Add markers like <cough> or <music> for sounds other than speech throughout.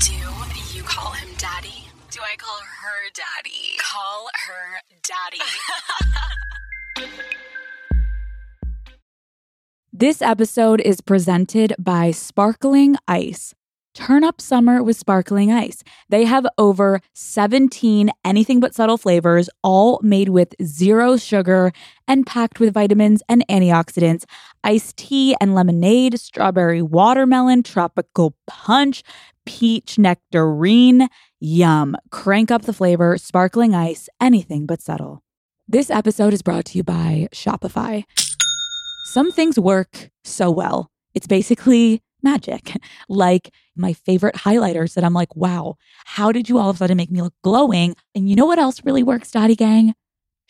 Do you call him daddy? Do I call her daddy? Call her daddy. <laughs> This episode is presented by Sparkling Ice. Turn up summer with Sparkling Ice. They have over 17 anything but subtle flavors, all made with zero sugar and packed with vitamins and antioxidants. Iced tea and lemonade, strawberry watermelon, tropical punch, peach nectarine. Yum. Crank up the flavor, Sparkling Ice, anything but subtle. This episode is brought to you by Shopify. Some things work so well. It's basically magic. Like my favorite highlighters that I'm like, wow, how did you all of a sudden make me look glowing? And you know what else really works, Daddy Gang?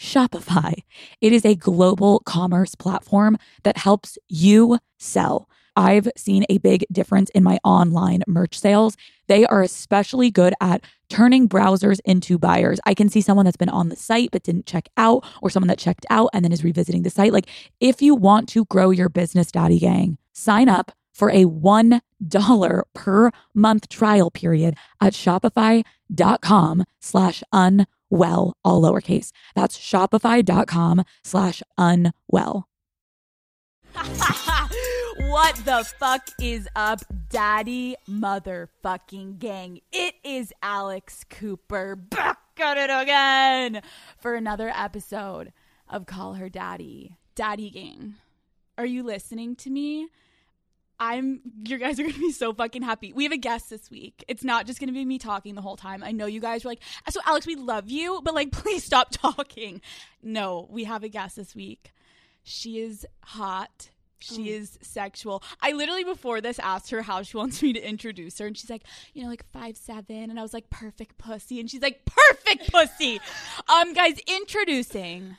Shopify. It is a global commerce platform that helps you sell. I've seen a big difference in my online merch sales. They are especially good at turning browsers into buyers. I can see someone that's been on the site but didn't check out, or someone that checked out and then is revisiting the site. Like, if you want to grow your business, Daddy Gang, sign up for a $1 per month trial period at shopify.com slash unwell, all lowercase. That's shopify.com slash unwell. <laughs> what the fuck is up, daddy motherfucking gang? It is Alex Cooper back at it again for another episode of Call Her Daddy. Daddy gang, are you listening to me? I'm you guys are gonna be so fucking happy. We have a guest this week. It's not just gonna be me talking the whole time. I know you guys were like, so Alex, we love you, but like <laughs> please stop talking. No, we have a guest this week. She is hot. She is sexual. I literally before this asked her how she wants me to introduce her, and she's like, you know, like five seven, and I was like, perfect pussy, and she's like, perfect pussy. <laughs> um, guys, introducing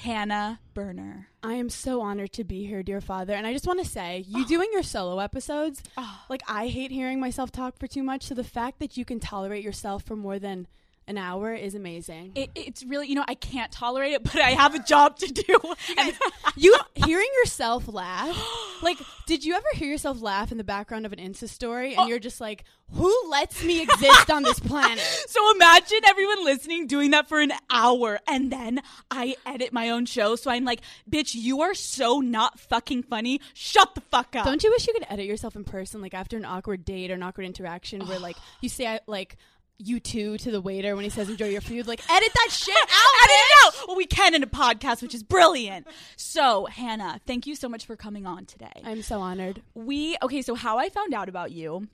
Hannah Berner. I am so honored to be here, dear father. And I just want to say, you oh. doing your solo episodes, oh. like I hate hearing myself talk for too much. So the fact that you can tolerate yourself for more than an hour is amazing. It, it's really, you know, I can't tolerate it, <laughs> but I have a job to do. <laughs> And you <laughs> hearing yourself laugh, <gasps> like, did you ever hear yourself laugh in the background of an Insta story and oh. you're just like, who lets me exist on this planet? so imagine everyone listening doing that for an hour, and then I edit my own show. So I'm like, bitch, you are so not fucking funny. Shut the fuck up. Don't you wish you could edit yourself in person, like after an awkward date or an awkward interaction, where like <sighs> you say like you too to the waiter when he says enjoy your food, like edit that shit <laughs> out. Edit bitch! it out. Well, we can in a podcast, which is brilliant. So, Hannah, thank you so much for coming on today. I'm so honored. we okay so how i found out about you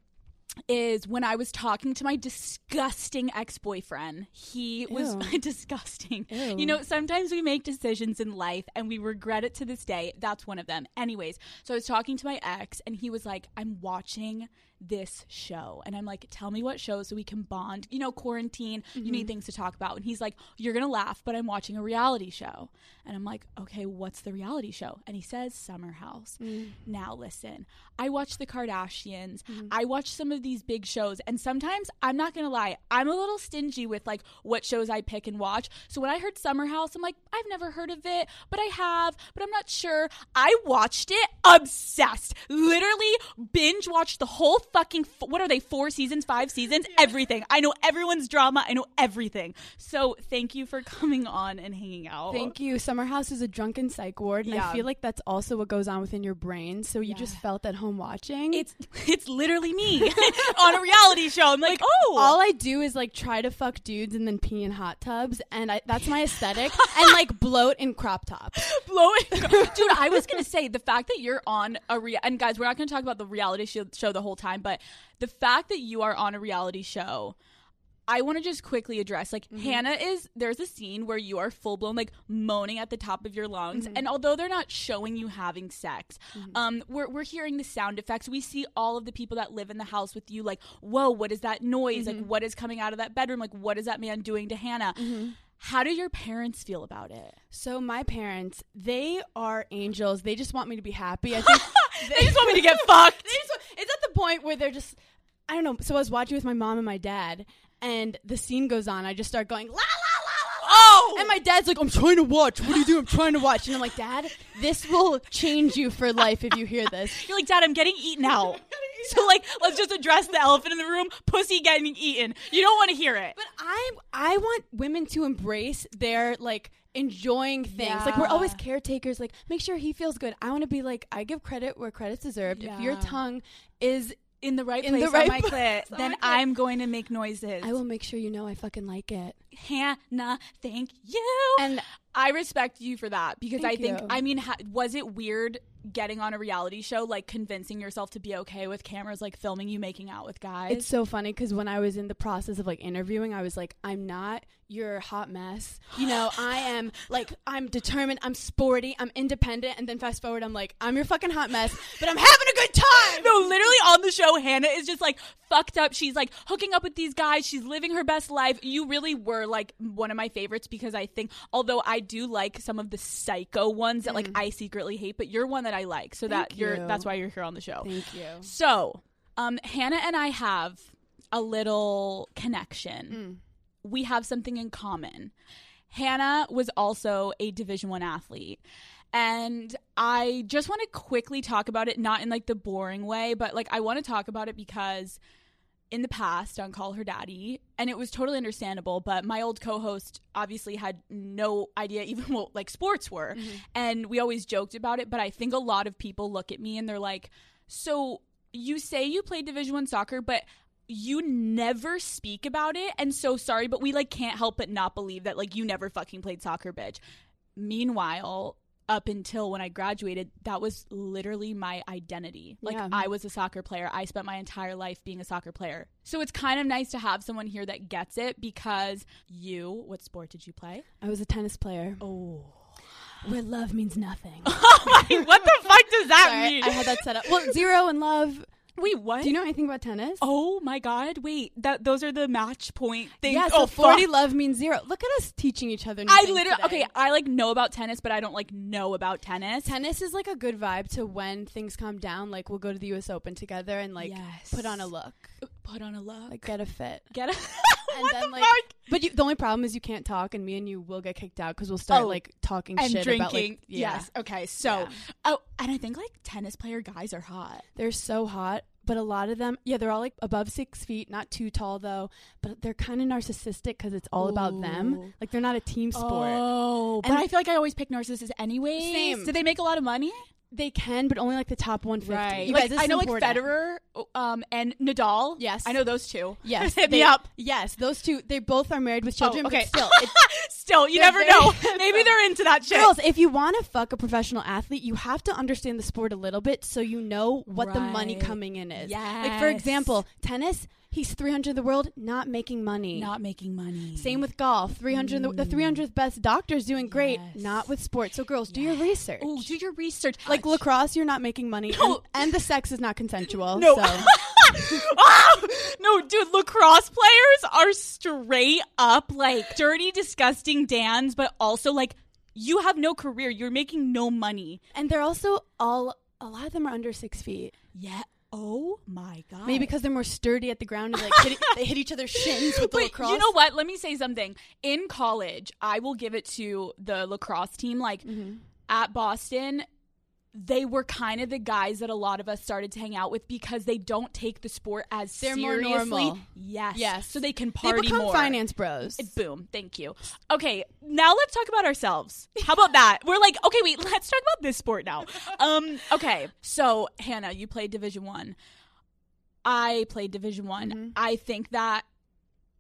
is when i was talking to my disgusting ex-boyfriend he was <laughs> disgusting Ew. you know sometimes we make decisions in life and we regret it to this day that's one of them anyways so i was talking to my ex and he was like i'm watching this show. And i'm like tell me what show so we can bond. You know quarantine you Mm-hmm. need things to talk about. And he's like you're gonna laugh but i'm watching a reality show. And i'm like okay what's the reality show? And he says summer house. Mm. now listen i watch the kardashians. Mm-hmm. i watch some of these big shows. And sometimes i'm not gonna lie i'm a little stingy with like what shows i pick and watch. So when i heard summer house i'm like i've never heard of it but i have but i'm not sure. I watched it obsessed. Literally binge watched the whole fucking f- what are they four seasons five seasons everything i know everyone's drama i know everything so thank you for coming on and hanging out Thank you. Summer House is a drunken psych ward, and Yeah. I feel like that's also what goes on within your brain. So you just felt at home watching. it's <laughs> it's literally me <laughs> on a reality show i'm like, oh all I do is like try to fuck dudes and then pee in hot tubs, and I, that's my aesthetic. <laughs> and like bloat in crop tops. blowing. Dude, I was gonna say the fact that you're on a rea- and guys, we're not gonna talk about the reality show, show the whole time, but the fact that you are on a reality show. I want to just quickly address like mm-hmm. Hannah is there's a scene where you are full blown like moaning at the top of your lungs mm-hmm. and although they're not showing you having sex mm-hmm. um we're we're hearing the sound effects. We see all of the people that live in the house with you like whoa what is that noise? Like what is coming out of that bedroom? Like what is that man doing to Hannah? How do your parents feel about it? So my parents, they are angels. They just want me to be happy. I <laughs> think they just want me to get fucked point where they're just I don't know. So I was watching with my mom and my dad, and the scene goes on. I just start going la la la la. la. Oh! And my dad's like, "I'm trying to watch. What are you doing? I'm trying to watch." And I'm like, "Dad, this will change you for life if you hear this." <laughs> You're like, Dad, I'm getting eaten <laughs> out. So like, let's just address the elephant in the room: pussy getting eaten. You don't want to hear it. But I I want women to embrace their like enjoying things. Like we're always caretakers. Like make sure he feels good. I want to be like I give credit where credit's deserved. If your tongue is, in the right In place the on my clit, then my. I'm going to make noises. I will make sure you know I fucking like it. Hannah, thank you. And I respect you for that because Thank I think you. I mean ha- was it weird getting on a reality show like convincing yourself to be okay with cameras like filming you making out with guys? It's so funny because when I was in the process of like interviewing, I was like, I'm not your hot mess. You know, I am like, I'm determined, I'm sporty, I'm independent. And then fast forward, I'm like, I'm your fucking hot mess, but I'm having a good time. no, literally on the show, Hannah is just like fucked up. She's like hooking up with these guys. She's living her best life. You really were like one of my favorites because I think, although I do like some of the psycho ones that like I secretly hate, but you're one that I like. So that Thank you're you. that's why you're here on the show. Thank you. So, um, Hannah and I have a little connection. We have something in common. Hannah was also a Division One athlete. And I just want to quickly talk about it, not in like the boring way, but like I want to talk about it because in the past on Call Her Daddy, and it was totally understandable, but my old co host obviously had no idea even <laughs> what like sports were. Mm-hmm. And we always joked about it, but I think a lot of people look at me and they're like, So you say you played Division One soccer, but you never speak about it and so sorry but we like can't help but not believe that like you never fucking played soccer bitch meanwhile up until when i graduated that was literally my identity like Yeah. i was a soccer player i spent my entire life being a soccer player so it's kind of nice to have someone here that gets it because you what sport did you play I was a tennis player oh where love means nothing. <laughs> what the fuck does that Sorry, mean I had that set up. Well, zero and love. Wait what Do you know anything about tennis? oh my god wait that those are the match point things yeah, oh so 40 fuck. love means zero. Look at us teaching each other I literally today. okay. I like know about tennis, but I don't like know about tennis. Tennis is like a good vibe to when things calm down. Like we'll go to the U.S. Open together and like Yes. put on a look, Put on a look. like get a fit. get a. <laughs> And what then the like, fuck? but you, the only problem is you can't talk, and me and you will get kicked out because we'll start Oh, like talking And shit drinking. about like yeah, Yes. Okay. So. Yeah. Oh, and I think like tennis player guys are hot. they're so hot. But a lot of them, yeah, they're all like above six feet, not too tall though. But they're kind of narcissistic because it's all about them. Like they're not a team sport. Oh, but I feel like I always pick narcissists anyway. Same. Do they make a lot of money? They can, but only like the top 150. You like guys, I know important. like Federer, um, and Nadal. Yes. I know those two. Yes, <laughs> Hit they, me up. Yes, those two. They both are married with children. Oh, okay. still, <laughs> Still, you never know. <laughs> Maybe they're into that shit. girls, if you want to fuck a professional athlete, you have to understand the sport a little bit so you know what the money coming in is. Yeah. Like for example, tennis, he's 300 in the world, not making money. Not making money. Same with golf. 300 the, the 300th best doctor's doing great, Yes. not with sports. So girls, do your research. Oh, do your research. like Hush. lacrosse, you're not making money, No. and, and the sex is not consensual. No. so. <laughs> Ah! no, dude, lacrosse players are straight up like dirty, disgusting Dans, but also like you have no career. You're making no money. and they're also all. A lot of them are under six feet. Yeah. Oh my god. Maybe because they're more sturdy at the ground and like hit, they hit each other's shins with the But lacrosse. you know what? Let me say something. In college, I will give it to the lacrosse team. Like Mm-hmm. at Boston, they were kind of the guys that a lot of us started to hang out with because they don't take the sport as They're more seriously. normal. Yes. Yes. So they can party They become more. finance bros. It- Boom. Thank you. Okay, now let's talk about ourselves. How about that? <laughs> We're like, okay, wait, let's talk about this sport now. Um, okay. So, Hannah, you played Division 1. I played Division 1. Mm-hmm. I think that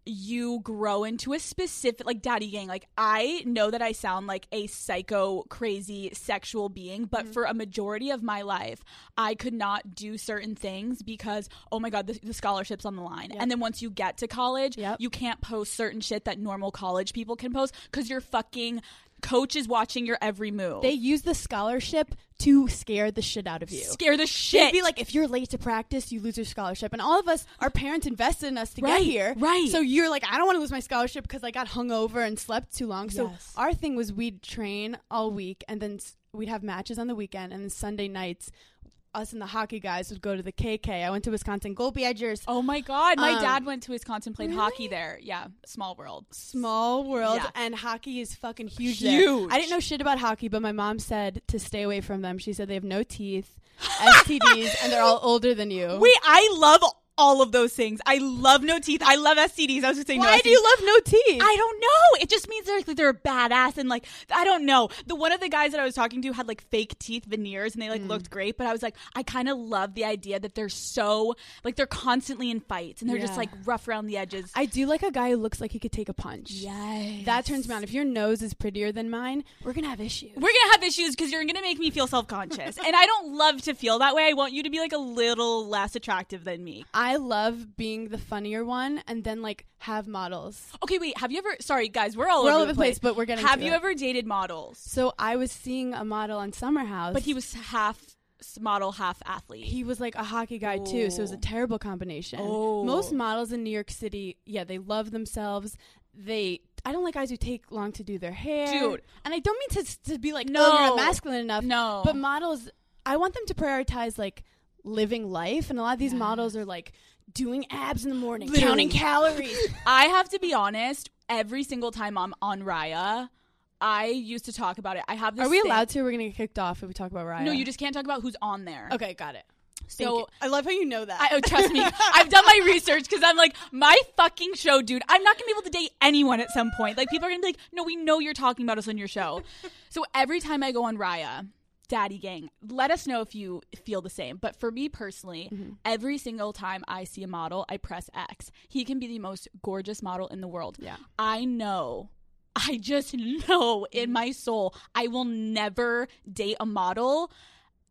you grow into a specific like daddy gang like i know that i sound like a psycho crazy sexual being but Mm-hmm. for a majority of my life i could not do certain things because oh my god the, the scholarship's on the line and then once you get to college Yep. you can't post certain shit that normal college people can post because you're fucking coach is watching your every move They use the scholarship to scare the shit out of you. scare the shit be like, if you're late to practice, you lose your scholarship. And all of us, our parents invested in us to Right, get here. right. So you're like, I don't want to lose my scholarship because I got hungover and slept too long. So Yes. our thing was we'd train all week and then we'd have matches on the weekend. And then Sunday nights, us and the hockey guys would go to the KK. I went to Wisconsin Go Badgers. oh my god my Um, dad went to wisconsin played really? hockey there yeah small world Small world, Yeah. and hockey is fucking huge. there. Huge. I didn't know shit about hockey, but my mom said to stay away from them. She said they have no teeth. STDs, and they're all older than you. Wait, I love all of those things. I love no teeth. I love STDs. I was just saying no why STDs. do you love no teeth? I don't know. It just means they're like they're badass and like I don't know. The one of the guys that I was talking to had like fake teeth veneers and they like mm. looked great, but I was like I kind of love the idea that they're so like they're constantly in fights and they're just like rough around the edges. I do like a guy who looks like he could take a punch. yes. That turns me on. If your nose is prettier than mine, we're gonna have issues. we're gonna have issues because you're gonna make me feel self conscious, and I don't love to feel that way. I want you to be like a little less attractive than me. I love being the funnier one, and then like have models. Okay, wait. Have you ever? Sorry, guys, we're all We're over all the over the place, but we're getting. Have you it. ever dated models? So I was seeing a model on Summer House, But he was half model, half athlete. he was like a hockey guy too, so it was a Oh. terrible combination. Oh. Most models in New York City, yeah, they love themselves. They, I don't like guys who take long to do their hair, Dude. And I don't mean to to be like, No. no, you're not masculine enough. no, But models, I want them to prioritize like living life, and a lot of these models are like doing abs in the morning, Literally. counting calories. <laughs> I have to be honest. Every single time I'm on Raya, I used to talk about it. I have this. Are we thing- allowed to? We're gonna get kicked off if we talk about Raya. No, you just can't talk about who's on there. Okay, got it. So I love how you know that. I, oh, trust me, I've done my research because I'm like, my fucking show, dude. I'm not gonna be able to date anyone at some point. Like, people are gonna be like, no, we know you're talking about us on your show. <laughs> so every time I go on Raya, Daddy Gang, let us know if you feel the same. But for me personally, mm-hmm. every single time I see a model, I press X. He can be the most gorgeous model in the world. Yeah. I know. I just know in mm-hmm. my soul I will never date a model.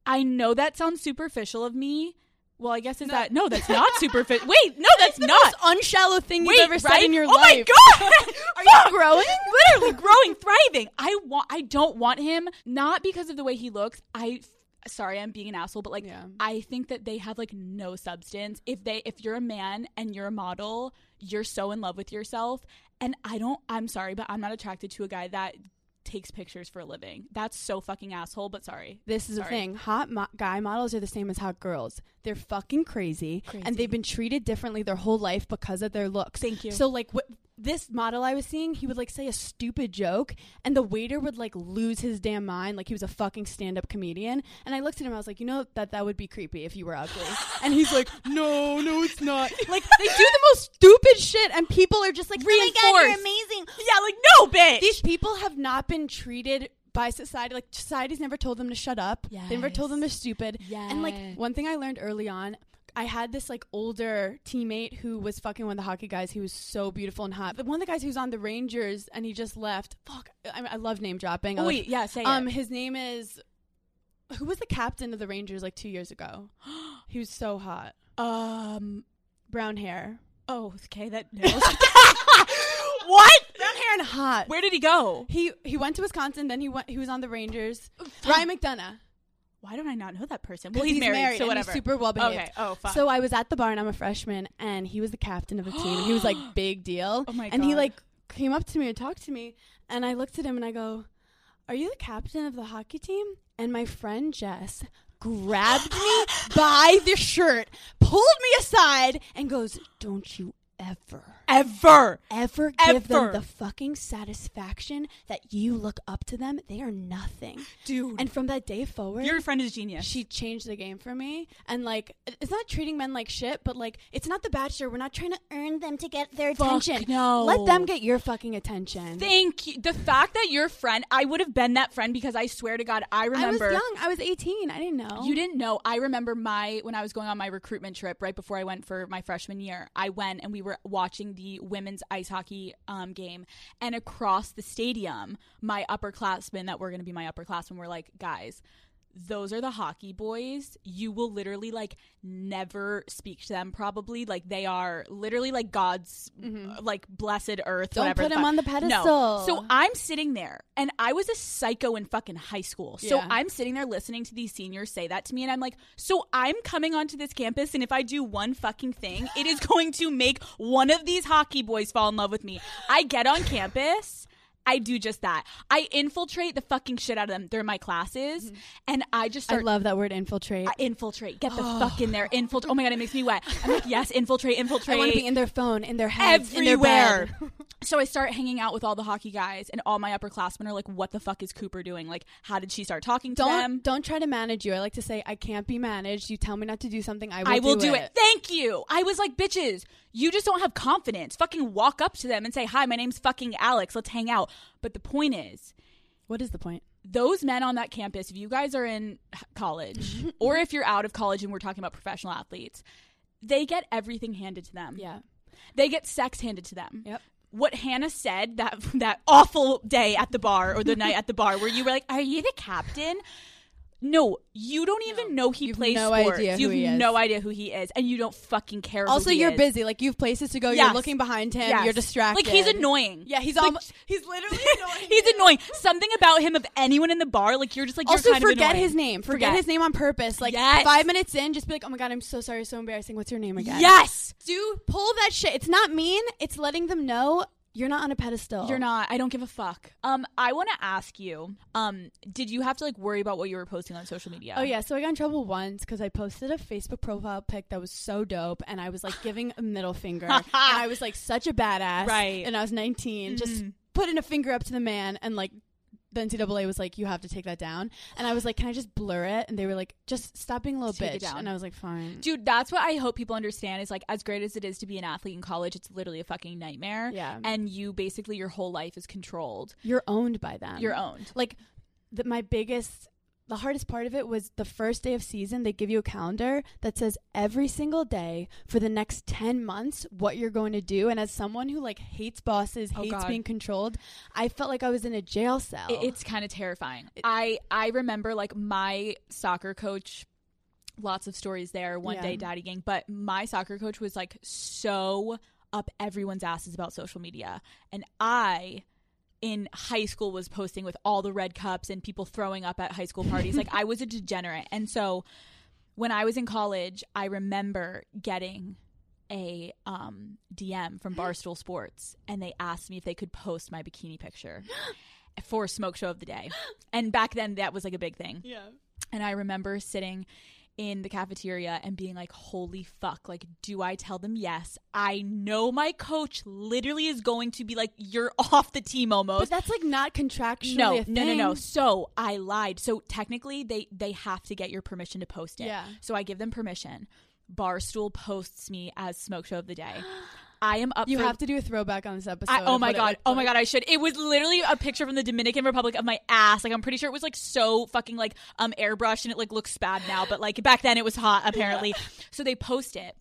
I know that sounds superficial of me. Well, I guess is that no, that's not superficial. Wait, no, that's the not. most unshallow thing Wait, you've ever right? said in your oh life. Oh my god! <laughs> Are you <laughs> growing? Literally growing, thriving. I want. I don't want him not because of the way he looks. I. Sorry, I'm being an asshole, but like, Yeah. I think that they have like no substance. If they, if you're a man and you're a model, you're so in love with yourself. And I don't. I'm sorry, but I'm not attracted to a guy that takes pictures for a living. That's so fucking asshole. But sorry. This is the Sorry. thing. Hot mo- guy models are the same as hot girls. They're fucking crazy, Crazy. and they've been treated differently their whole life because of their looks. Thank you. So like what this model I was seeing, he would like say a stupid joke, and the waiter would like lose his damn mind, like he was a fucking stand-up comedian. And I looked at him, I was like, you know that that would be creepy if you were ugly. and he's like, no, no, it's not. <laughs> Like they do the most stupid shit, and people are just like, oh my god, you're amazing. Yeah, like no, bitch. These people have not been treated by society. Like society's never told them to shut up. They never told them they're stupid. And like one thing I learned early on, I had this like older teammate who was fucking one of the hockey guys. He was so beautiful and hot. But one of the guys who's on the Rangers and he just left. Fuck, I, I love name dropping. I oh love- wait, yeah, say um, it. his name is. Who was the captain of the Rangers like two years ago? <gasps> he was so hot. Um. Brown hair. Oh, okay. That. <laughs> nails. <laughs> what? Brown hair and hot. Where did he go? He he went to Wisconsin. Then he went. He was on the Rangers. Ryan McDonagh. Why don't I not know that person? Well, 'Cause he's, married, so and whatever. He's super well behaved. okay. Oh, fuck. So I was at the bar and I'm a freshman, and he was the captain of the team. and he was like <gasps> big deal. Oh my And he like came up to me and talked to me, and I looked at him and I go, "Are you the captain of the hockey team?" And my friend Jess grabbed me <laughs> by the shirt, pulled me aside, and goes, "Don't you ever." Ever. Ever give Ever. them the fucking satisfaction that you look up to them? They are nothing. Dude. And from that day forward, your friend is genius. she changed the game for me and like it's not treating men like shit but like it's not the bachelor we're not trying to earn them to get their Fuck attention no. let them get your fucking attention Thank you. The fact that your friend, I would have been that friend because I swear to God, I remember. i was young i was 18 i didn't know You didn't know. I remember my when I was going on my recruitment trip right before I went for my freshman year. I went and we were watching the women's ice hockey um, game, and across the stadium, my upperclassmen that were going to be my upperclassmen were like, "Guys, those are the hockey boys. You will literally like never speak to them. Probably like they are literally like God's uh, like blessed earth. Mm-hmm. Don't whatever put the them on the pedestal. No. So I'm sitting there, and I was a psycho in fucking high school. So Yeah. I'm sitting there listening to these seniors say that to me, and I'm like, so I'm coming onto this campus, and if I do one fucking thing, it is <laughs> going to make one of these hockey boys fall in love with me. I get on campus. I do just that. I infiltrate the fucking shit out of them. They're my classes, and I just Mm-hmm. i love that word infiltrate I infiltrate. Get the fuck in there. Infiltrate. Oh my god, it makes me wet. I'm like, yes, infiltrate, infiltrate. i want to be in their phone in their heads in their everywhere. bed. <laughs> so I start hanging out with all the hockey guys, and all my upperclassmen are like, "What the fuck is Cooper doing? Like, how did she start talking to Don't them?" don't try to manage you. I like to say I can't be managed. You tell me not to do something, I will, I will do, it. Thank you. I was like, bitches, you just don't have confidence. Fucking walk up to them and say, "Hi, my name's fucking Alex. Let's hang out." But the point is, What is the point? those men on that campus, if you guys are in college <laughs> or if you're out of college and we're talking about professional athletes, they get everything handed to them. Yeah. They get sex handed to them. Yep. What Hannah said that <laughs> that awful day at the bar or the night at the bar where you were like, "Are you the captain?" No, you don't even know he You've plays no sports. idea who You've he is. no idea who he is, and you don't fucking care. Also, who he you're is. busy. Like you have places to go. Yes. You're looking behind him. Yes. You're distracted. Like he's annoying. Yeah, he's Like, almost. He's literally <laughs> annoying. He's annoying. Something about him of anyone in the bar, like you're just like. You're also, kind of forget annoying. his name. Forget, Forget. his name on purpose. Like Yes. five minutes in, just be like, "Oh my god, I'm so sorry, so embarrassing. What's your name again?" Yes, do pull that shit. It's not mean. It's letting them know you're not on a pedestal. you're not. I don't give a fuck. Um, I want to ask you. Um, did you have to like worry about what you were posting on social media? Oh yeah, so I got in trouble once because I posted a Facebook profile pic that was so dope, and I was like giving a middle finger, <laughs> and I was like such a badass, Right. And I was 19, just Mhm. putting a finger up to the man, and like the NCAA was like, "You have to take that down," and I was like, "Can I just blur it?" And they were like, "Just stop being a little Take it bitch," and I was like, "Fine." Dude, that's what I hope people understand is like as great as it is to be an athlete in college, it's literally a fucking nightmare. Yeah. And you basically your whole life is controlled. You're owned by them. You're owned. like the, my biggest the hardest part of it was the first day of season they give you a calendar that says every single day for the next 10 months what you're going to do and as someone who like hates bosses Oh, hates God. being controlled i felt like i was in a jail cell It- it's kind of terrifying. I I remember like my soccer coach. Lots of stories there. One Yeah. day, daddy gang. But my soccer coach was like so up everyone's asses about social media, and I. In high school, was posting with all the red cups and people throwing up at high school parties. like I was a degenerate, and so when I was in college, I remember getting a um, DM from Barstool Sports, and they asked me if they could post my bikini picture <gasps> for Smoke Show of the Day. And back then, that was like a big thing. yeah And I remember sitting in the cafeteria and being like, holy fuck, like, do I tell them yes? I know my coach literally is going to be like, you're <laughs> off the team almost but that's like not contractually no, no, no, no. So I lied. So technically, they they have to get your permission to post it. Yeah. So I give them permission. Barstool posts me as smoke show of the day. <gasps> <gasps> <gasps> I am up. you for, have to do a throwback on this episode I, oh my god! Oh my god! I should. It was literally a picture from the Dominican Republic of my ass. Like I'm pretty sure it was like so fucking like um airbrush and it like looks bad now, but like back then it was hot <laughs> apparently. So they post it.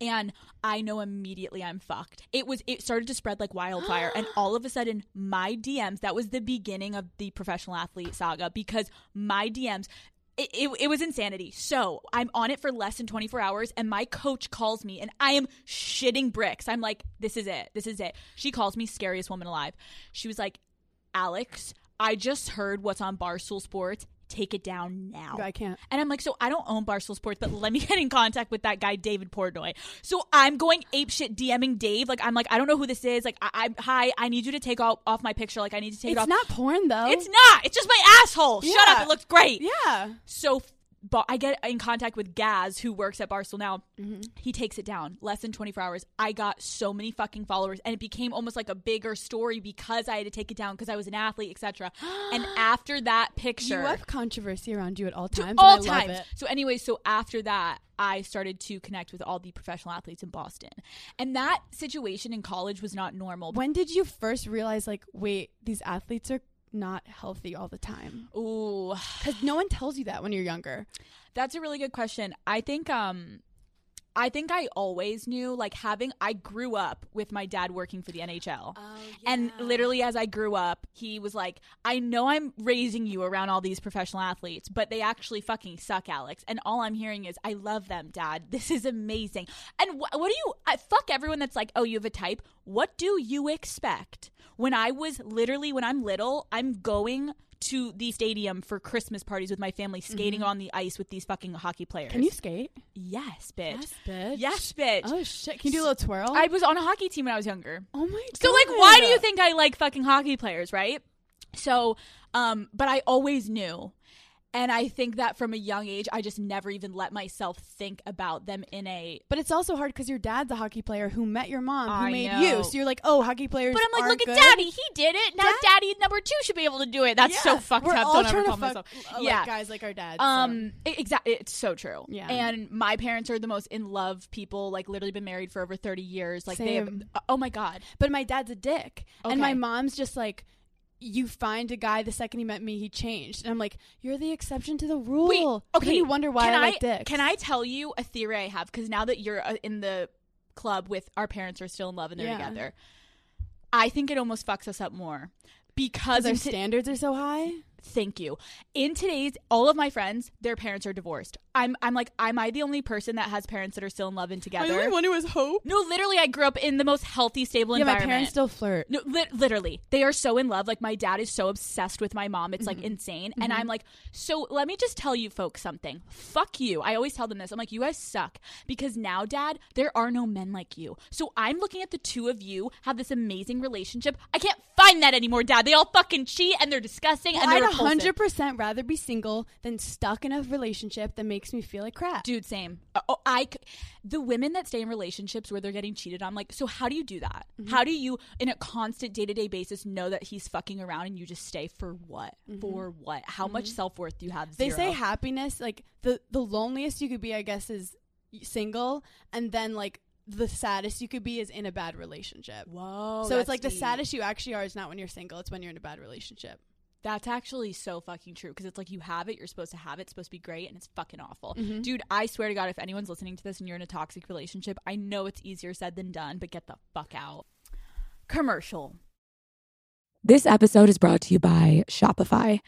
And I know immediately I'm fucked. It was it started to spread like wildfire and <gasps> all of a sudden my DMs that was the beginning of the professional athlete saga because my DMs it, it, it was insanity. So I'm on it for less than 24 hours, and my coach calls me, and I am shitting bricks. I'm like, this is it. This is it. She calls me scariest woman alive. She was like, Alex, I just heard what's on Barstool Sports. Take it down now. I can't. And I'm like, so I don't own Barstool Sports, but let me <laughs> get in contact with that guy, David Portnoy. So I'm going apeshit DMing Dave. Like, I'm like, I don't know who this is. Like, I, I hi, I need you to take off, off my picture. Like, I need to take it It's off. not porn though. It's not. It's just my asshole. Shut up. It looks great. Yeah. So Ba- I get in contact with Gaz, who works at Barstool now. Mm-hmm. He takes it down less than 24 hours. I got so many fucking followers, and it became almost like a bigger story because I had to take it down because I was an athlete, etc. and <gasps> after that picture, You have controversy around you at all times. all times. So anyway, so after that, I started to connect with all the professional athletes in Boston, and that situation in college was not normal. When did you first realize, like, wait, these athletes are not healthy all the time? Ooh, Because no one tells you that when you're younger. That's a really good question. I think um I think I always knew like having I grew up with my dad working for the NHL. And literally as I grew up, he was like, "I know I'm raising you around all these professional athletes, but they actually fucking suck, Alex." And all I'm hearing is, "I love them, dad. This is amazing." And wh- what do you I, fuck everyone that's like, "Oh, you have a type." What do you expect? When I was literally when I'm little, I'm going to the stadium for Christmas parties with my family, skating on the ice with these fucking hockey players. Can you skate? Yes, bitch. Yes, bitch. Yes, bitch. Oh shit! Can you do a little twirl? I was on a hockey team when I was younger. oh my god. So like why do you think I like fucking hockey players, right? So um but I always knew. And I think that from a young age, I just never even let myself think about them in a. But it's also hard because your dad's a hockey player who met your mom, who I made know. you. So you're like, oh, hockey players. But I'm like, look at good. daddy. He did it. Now Dad- daddy number two should be able to do it. That's so Yeah, fucked we're up. all Don't ever trying to fuck, myself. like, yeah. guys like our dad. so. Um, exactly. It's so true. Yeah. And my parents are the most in love people. Like literally been married for over thirty years. Like they have. Oh my god. But my dad's a dick. And my mom's just like, you find a guy the second he met me, he changed. And I'm like, you're the exception to the rule. Wait, But then okay. you wonder why can I, like dicks. Can I tell you a theory I have? Because now that you're uh, in the club with our parents are still in love and they're Yeah. together, I think it almost fucks us up more because Because our t- standards are so high? Thank you. In today's, all of my friends, their parents are divorced. I'm, I'm like, am I the only person that has parents that are still in love and together? The only one who has hope. no, literally, I grew up in the most healthy, stable environment. Yeah, my parents still flirt. No, li- literally, they are so in love. Like my dad is so obsessed with my mom, it's like Mm-hmm. insane. And I'm like, so let me just tell you folks something. Fuck you. I always tell them this. I'm like, you guys suck because now, dad, there are no men like you. So I'm looking at the two of you have this amazing relationship. I can't find that anymore, dad. They all fucking cheat and they're disgusting and they're repulsive. Hundred percent rather be single than stuck in a relationship that makes me feel like crap. Dude, same. Uh, Oh, I, the women that stay in relationships where they're getting cheated on, like, so how do you do that? Mm-hmm. How do you, in a constant day to day basis, know that he's fucking around and you just stay for what? For what? How much self worth do you have? Mm-hmm. They say happiness, like the the loneliest you could be, I guess, is single, and then like the saddest you could be is in a bad relationship. Whoa. so it's like the saddest you actually are is not when you're single; it's when you're in a bad relationship. That's actually so fucking true because it's like you have it, you're supposed to have it, it's supposed to be great, and it's fucking awful. Mm-hmm. Dude, I swear to God, if anyone's listening to this and you're in a toxic relationship, I know it's easier said than done, but get the fuck out. Commercial. This episode is brought to you by Shopify.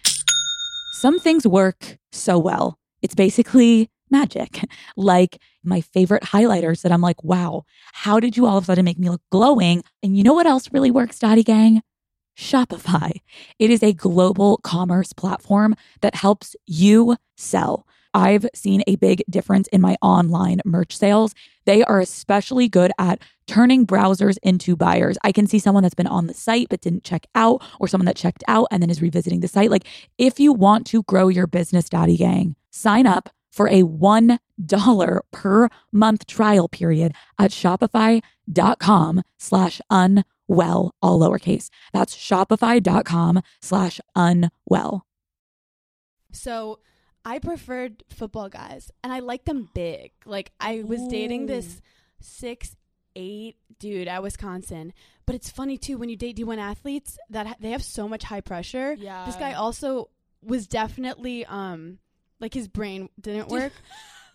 Some things work so well. It's basically magic. <laughs> Like my favorite highlighters that I'm like, wow, how did you all of a sudden make me look glowing? And you know what else really works, Daddy Gang? Shopify. It is a global commerce platform that helps you sell. I've seen a big difference in my online merch sales. They are especially good at turning browsers into buyers. I can see someone that's been on the site but didn't check out, or someone that checked out and then is revisiting the site. Like, if you want to grow your business, Daddy Gang, sign up for a $1 per month trial period at shopify.com slash unwell, all lowercase. That's shopify.com slash unwell. So I preferred football guys, and I like them big. Like I was dating this six eight dude at Wisconsin. But it's funny too when you date D1 athletes that ha- they have so much high pressure. Yeah. This guy also was definitely um like his brain didn't work. <laughs>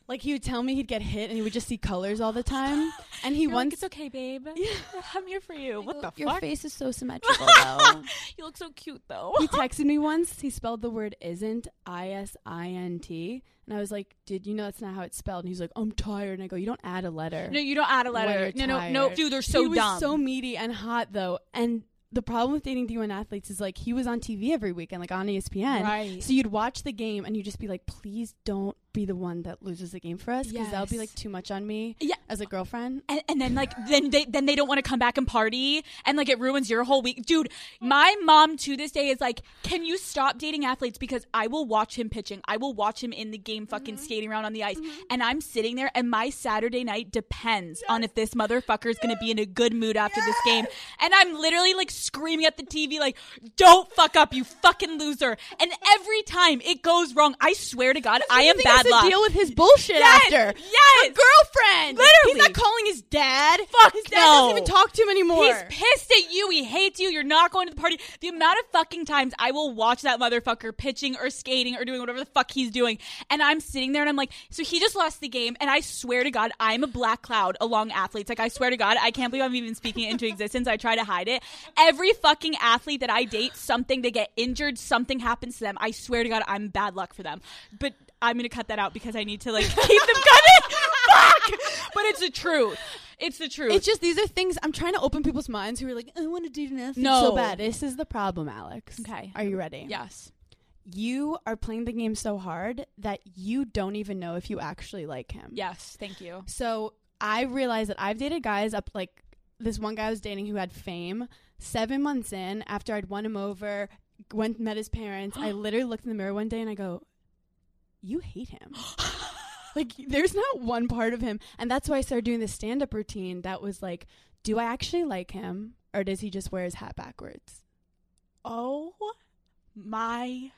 like he would tell me he'd get hit and he would just see colors all the <gasps> time. And he You're like, once it's okay, babe. <laughs> Yeah. <laughs> I'm here for you. What the fuck? your fuck? face is so <laughs> symmetrical though. you look so cute though. he texted me once. He spelled the word isn't I S I N T, and I was like, "Did you know that's not how it's spelled?" And he's like, "I'm tired." And I go, "You don't add a letter." No, you don't add a letter. you're No, no, no, dude, they're so he was dumb. so meaty and hot though, and the problem with dating D1 athletes is like he was on TV every weekend, like on ESPN. Right. So you'd watch the game and you'd just be like, "Please don't be the one that loses the game for us, because that'll be like too much on me Yeah. as a girlfriend." and, and then like then they then they don't want to come back and party and like it ruins your whole week. Dude my mom to this day is like can you stop dating athletes? Because i will watch him pitching. I will watch him in the game fucking mm-hmm. skating around on the ice. Mm-hmm. And i'm sitting there and my saturday night depends on if this motherfucker is gonna be in a good mood after this game. And i'm literally like screaming at the tv like don't fuck up you fucking loser. And every time it goes wrong i swear to god i am bad luck deal with his bullshit Yes, after. yes. Her girlfriend. Literally. he's not calling his dad. Fuck his dad no. doesn't even talk to him anymore. He's pissed at you. He hates you. You're not going to the party. The amount of fucking times I will watch that motherfucker pitching or skating or doing whatever the fuck he's doing, and I'm sitting there and I'm like, so he just lost the game, and I swear to God, I'm a black cloud along athletes. Like I swear to God, I can't believe I'm even speaking it into existence. I try to hide it. Every fucking athlete that I date, something they get injured, something happens to them. I swear to God, I'm bad luck for them. But I'm gonna cut that out because I need to like keep them coming. <laughs> Fuck! But it's the truth. It's the truth. It's just these are things I'm trying to open people's minds who are like, I want to do nothing No. so bad. This is the problem, Alex. Okay. Are you ready? yes. You are playing the game so hard that you don't even know if you actually like him. Yes, thank you. So I realized that I've dated guys up like this one guy I was dating who had fame. Seven months in, after I'd won him over, went met his parents, I <gasps> literally looked in the mirror one day and I go, you hate him. <gasps> like there's not one part of him, and that's why I started doing the stand up routine. That was like, do I actually like him, or does he just wear his hat backwards? Oh my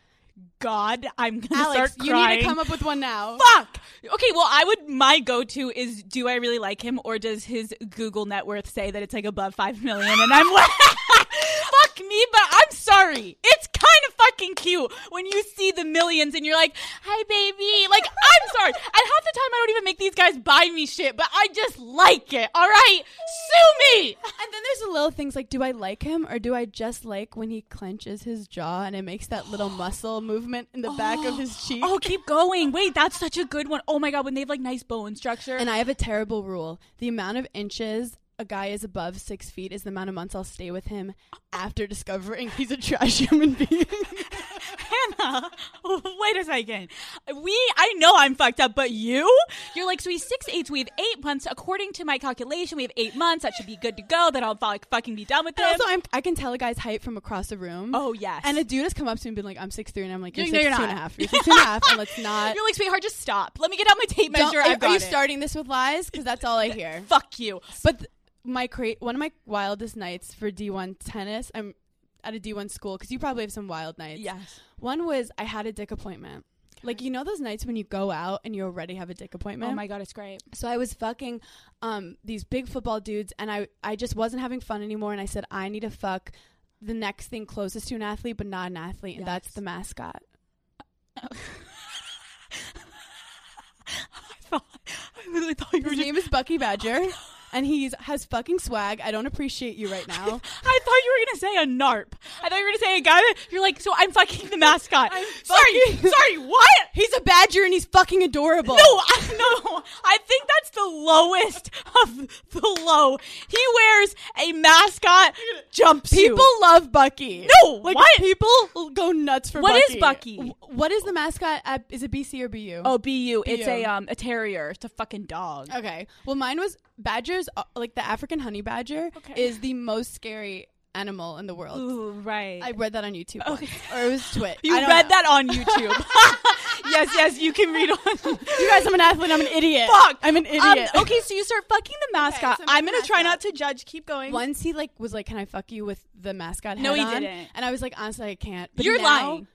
god, I'm gonna Alex, start you need to come up with one now. Fuck. Okay, well, I would. My go-to is: Do I really like him, or does his Google net worth say that it's like above five million? And I'm like, <laughs> fuck me, but I'm sorry. It's kind of fucking cute when you see the millions and you're like, "Hi, baby." Like, I'm sorry. And half the time, I don't even make these guys buy me shit, but I just like it. All right, sue me. And then there's the little things like, do I like him, or do I just like when he clenches his jaw and it makes that little <gasps> muscle movement in the back of <gasps> his cheek? Oh, keep going. Wait, that's such a good one. Oh my god, when they have like nice bone structure. And I have a terrible rule: the amount of inches a guy is above six feet is the amount of months I'll stay with him after discovering he's a trash human being. <laughs> Hannah, <laughs> wait a second. We, I know I'm fucked up, but you, you're like, so he's six eight. We have eight months. According to my calculation, we have eight months. That should be good to go. Then I'll like fucking be done with him. also, I'm, I can tell a guy's height from across the room. oh yes. And a dude has come up to me and been like, "I'm six three, and I'm like, "You're No, six you're two and a not. half. You're six two and a half, and let's <laughs> not." you're like, sweetheart, just stop. Let me get out my tape Don't- measure. are, I've got you it. starting this with lies? Because that's all I <laughs> hear. Fuck you. But th- my cra- one of my wildest nights for D1 tennis, I'm at a D1 school because you probably have some wild nights. Yes. One was I had a dick appointment. Like you know those nights when you go out and you already have a dick appointment. Oh my god, it's great. So I was fucking um these big football dudes and I I just wasn't having fun anymore and I said I need to fuck the next thing closest to an athlete but not an athlete and that's the mascot. <laughs> I thought, I literally thought you were His just. name is Bucky Badger <laughs> and he's has fucking swag. I don't appreciate you right now. <laughs> I thought you were gonna say a narp. I thought you were gonna say a guy that you're like. So I'm fucking the mascot. I'm sorry, fucking- <laughs> sorry. What? He's a badger and he's fucking adorable. No, I, no. I think that's the lowest of the low. He wears a mascot jumpsuit. People love Bucky. No, like what? people go nuts for What Bucky. is Bucky? What is the mascot? At, is it BC or BU? Oh, BU. It's a um a terrier. It's a fucking dog. okay. Well, mine was badgers. Uh, like the African honey badger Okay. is the most scary animal in the world. Ooh, right. I read that on YouTube. Okay. once. or it was Twit. you read know. that on YouTube. <laughs> yes, yes. You can read on. <laughs> You guys, I'm an athlete. I'm an idiot. Fuck. I'm an idiot. Um, okay, so you start fucking the mascot. so I'm gonna try not to judge. Keep going. Once he like was like, "Can I fuck you with the mascot?" No, he on?" didn't. And I was like, "Honestly, I can't." But You're now- lying.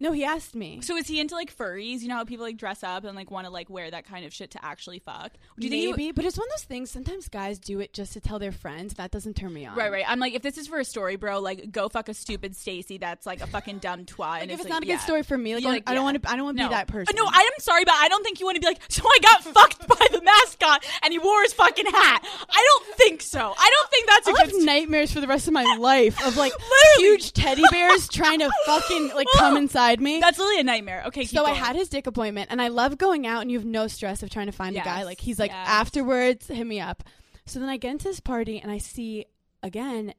No, he asked me. So is he into like furries? You know how people like dress up and like want to like wear that kind of shit to actually fuck. Do you think Maybe, you? but it's one of those things. Sometimes guys do it just to tell their friends. That doesn't turn me on. Right, right. I'm like, if this is for a story, bro, like go fuck a stupid Stacy that's like a fucking dumb twat. And if it's like, not a yeah. good story for me, like, You're like, I don't yeah. want to. I don't want to No. be that person. No, I'm sorry, but I don't think you want to be like, so I got <laughs> fucked by the mascot and he wore his fucking hat. I don't think so. I don't think that's a I'll good have story. nightmares for the rest of my life of like <laughs> Literally. huge teddy bears trying to fucking like come <laughs> inside me. That's literally a nightmare. Okay, so I had his dick appointment, and I love going out, and you have no stress of trying to find a guy. Like he's like yes. afterwards, hit me up. So then I get into this party, and I see again,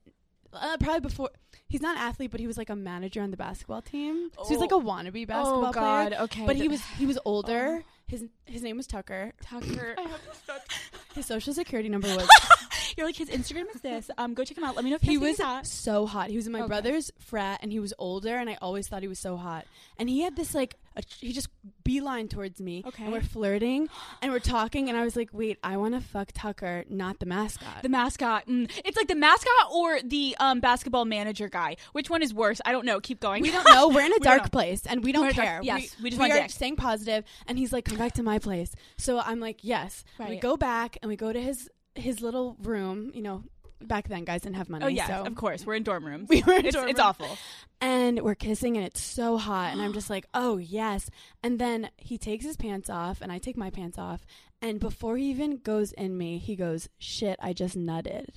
uh, probably before. He's not an athlete, but he was like a manager on the basketball team. So he's like a Oh. wannabe basketball Oh God. player. Okay, But he was he was older. His his name was Tucker. Tucker. <laughs> <laughs> His social security number was <laughs> You're like his Instagram is this. Um, go check him out. Let me know if he was hot. so hot. He was in my Okay. brother's frat, and he was older, and I always thought he was so hot. And he had this like, a, he just beeline towards me. Okay. and we're flirting, and we're talking, and I was like, "Wait, I want to fuck Tucker, not the mascot." The mascot. Mm. It's like the mascot or the um, basketball manager guy. Which one is worse? I don't know. Keep going. we don't know. We're in <laughs> a We don't dark know. place, and we don't We're in a dark- care. yes, we just want are dick. staying positive. And he's like, "Come back to my place." So I'm like, "Yes." We Right. go back, and we go to his his little room. You know, back then guys didn't have money. Oh yeah, so of course. We're in dorm rooms. <laughs> We were in it's, dorm it's room. awful. and we're kissing and it's so hot and i'm <gasps> just like oh yes and then he takes his pants off and i take my pants off and before he even goes in me he goes shit i just nutted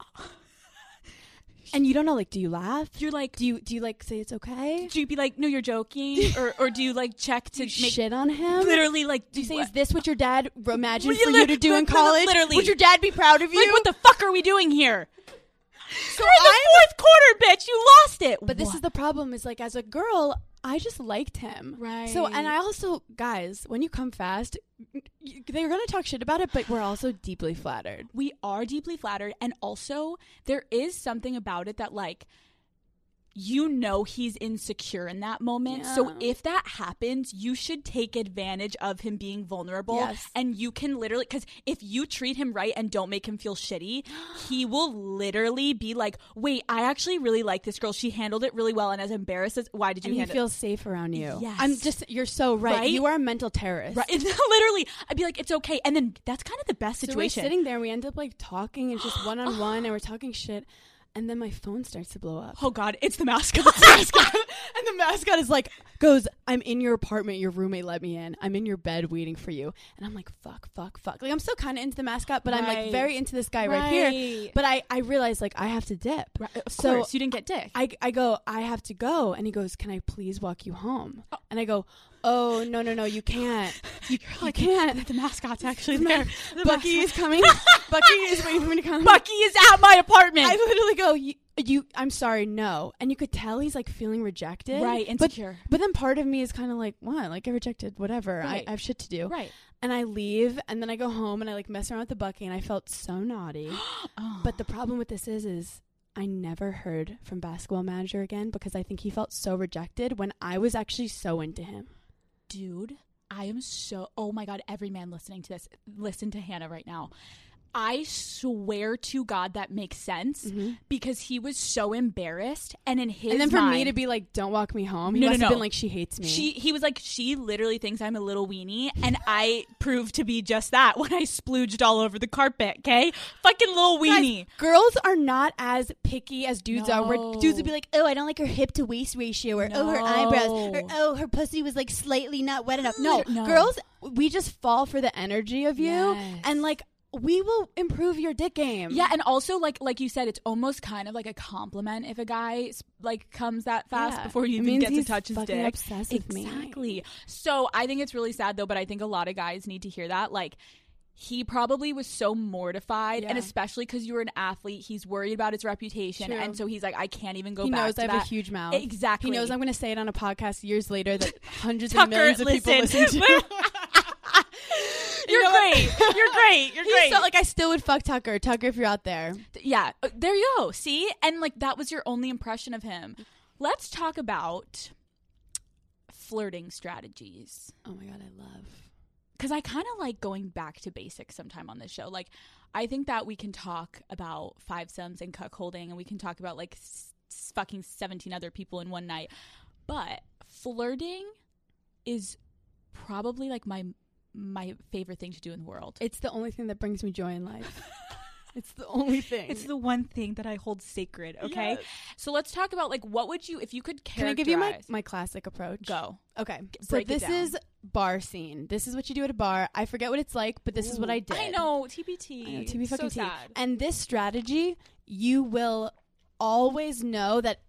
<laughs> and you don't know like do you laugh? You're like, do you do you like say it's okay? do you be like, no, you're joking, <laughs> or or do you like check to make shit on him? literally like do you say what- is this what your dad imagined for you to do in <laughs> college? Literally. would your dad be proud of you? like what the fuck are we doing here? <laughs> so You're in the fourth quarter, bitch. You lost it. But this is the problem is like as a girl, I just liked him. Right. So and I also guys, when you come fast, they're going to talk shit about it, but we're also deeply flattered. we are deeply flattered and also there is something about it that like you know he's insecure in that moment. So if that happens, you should take advantage of him being vulnerable. Yes. And you can literally, because if you treat him right and don't make him feel shitty, <gasps> he will literally be like, wait, I actually really like this girl. She handled it really well. And as embarrassed as, why did you and he handle feels safe around you. Yes. I'm just you're so right. Right? You are a mental terrorist. Right. <laughs> literally, I'd be like, it's okay. And then that's kind of the best So we're situation. sitting there and we end up like talking and just one on one and we're talking shit and then my phone starts to blow up. oh, God, it's the mascot. <laughs> mascot. and the mascot is like goes, I'm in your apartment, your roommate let me in. I'm in your bed waiting for you. And I'm like, fuck, fuck, fuck. Like I'm still kinda into the mascot, but I'm like very into this guy right, here. But I, I realized like I have to dip. Right, of So course, you didn't get dick. I, I go, I have to go. And he goes, Can I please walk you home? Oh. And I go, Oh, no, no, no, you can't. <laughs> You, you can't. the mascot's actually The there. The Bucky mascot- is coming. <laughs> Bucky is waiting for me to come. Bucky is at my apartment. I literally go, you, you, I'm sorry, no. And you could tell he's like feeling rejected. Right, But, insecure. but then part of me is kind of like, what? Like, I rejected, whatever. Right. I, I have shit to do. right. And I leave, and then I go home and I like mess around with the Bucky, and I felt so naughty. Oh. <gasps> But the oh. problem with this is, is I never heard from basketball manager again because I think he felt so rejected when I was actually so into him. Dude, I am so. Oh my god! Every man listening to this, listen to Hannah right now. I swear to God that makes sense mm-hmm. because he was so embarrassed, and in his and then for me to be like, "Don't walk me home," he No, no, must have no. been like, "She hates me." She he was like she literally thinks I'm a little weenie and I proved to be just that when I splooged all over the carpet, okay? Fucking little Guys, weenie. girls are not as picky as dudes are. Where dudes would be like, "Oh, I don't like her hip to waist ratio," or "Oh, her eyebrows," or "Oh, her pussy was like slightly not wet enough." <gasps> No, No. girls, we just fall for the energy of you, Yes. and like we will improve your dick game. Yeah, and also like like you said, it's almost kind of like a compliment if a guy like comes that fast Yeah. before you It even get to touch his dick. obsessed with me. exactly. So I think it's really sad though, but I think a lot of guys need to hear that. Like he probably was so mortified, and especially because you were an athlete, he's worried about his reputation, True. and so he's like, I can't even go. he knows I have that. a huge mouth. Exactly. He knows I'm going to say it on a podcast years later that hundreds Tucker, of millions of people listen. listen to. <laughs> You're know what? great. You're great. You're <laughs> He's great. so, like I still would fuck Tucker. Tucker, if you're out there, yeah, uh, there you go. See, and like that was your only impression of him. Let's talk about flirting strategies. oh my god, I love. because I kind of like going back to basics sometime on this show. Like, I think that we can talk about five sums and cuckolding, and we can talk about like s- fucking seventeen other people in one night. But flirting is probably like my my favorite thing to do in the world. It's the only thing that brings me joy in life. <laughs> it's the only thing. It's the one thing that I hold sacred. Okay, Yes. so let's talk about like what would you if you could Can I give you my, my classic approach? go? Okay. So break it this is bar scene. This is what you do at a bar. I forget what it's like, but this is what I did. I know TBT. I know, TB so fucking T. sad. And this strategy, you will always know that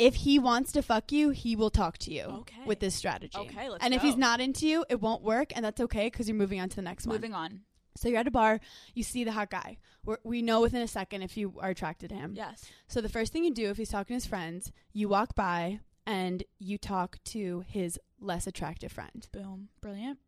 if he wants to fuck you, he will talk to you Okay. with this strategy. Okay, let's And if he's not into you, it won't work, and that's okay because you're moving on to the next one. Moving on. So you're at a bar, you see the hot guy. We're, we know within a second if you are attracted to him. Yes. So the first thing you do if he's talking to his friends, you walk by and you talk to his less attractive friend. Boom. Brilliant.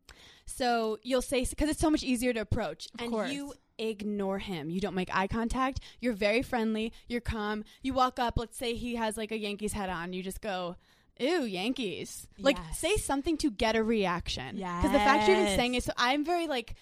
So you'll say because it's so much easier to approach, Of and course. you ignore him. You don't make eye contact. You're very friendly. You're calm. You walk up. Let's say he has like a Yankees hat on. You just go. Ew, Yankees. Like, Yes. say something to get a reaction. Yeah. Because the fact you're even saying it, so I'm very like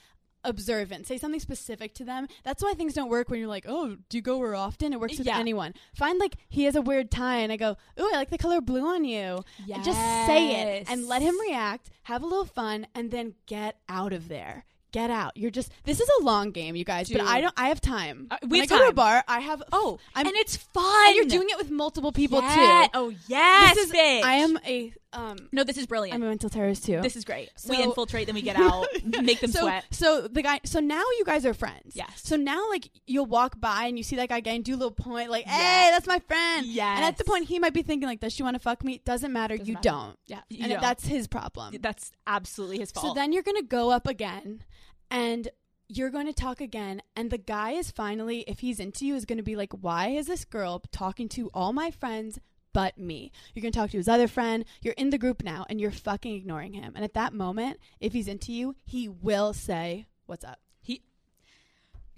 observant. Say something specific to them. That's why things don't work when you're like, oh, do you go where often? It works with Yeah. anyone. Find like he has a weird tie, and I go, ooh, I like the color blue on you. And just say it and let him react. Have a little fun, and then get out of there. Get out. You're just. This is a long game, you guys. But I don't. I have time. Uh, we when I have go to a bar, I have. Oh, I'm, and it's fun. and you're doing it with multiple people too. Oh yes, This is-. I am a um. No, this is brilliant. I'm a mental terrorist too. this is great. we infiltrate, then we get out, <laughs> make them so, sweat. So the guy. So now you guys are friends. Yes. So now like you'll walk by and you see that guy again, do a little point like, Yeah. "Hey, that's my friend." yeah And at the point he might be thinking like, "Does she want to fuck me?" Doesn't matter. Doesn't you matter. don't. Yeah, you and don't. that's his problem. That's absolutely his fault. So then you're going to go up again and you're going to talk again. And the guy is finally, if he's into you, is going to be like, why is this girl talking to all my friends but me? You're going to talk to his other friend. You're in the group now and you're fucking ignoring him. And at that moment, if he's into you, he will say, what's up? he.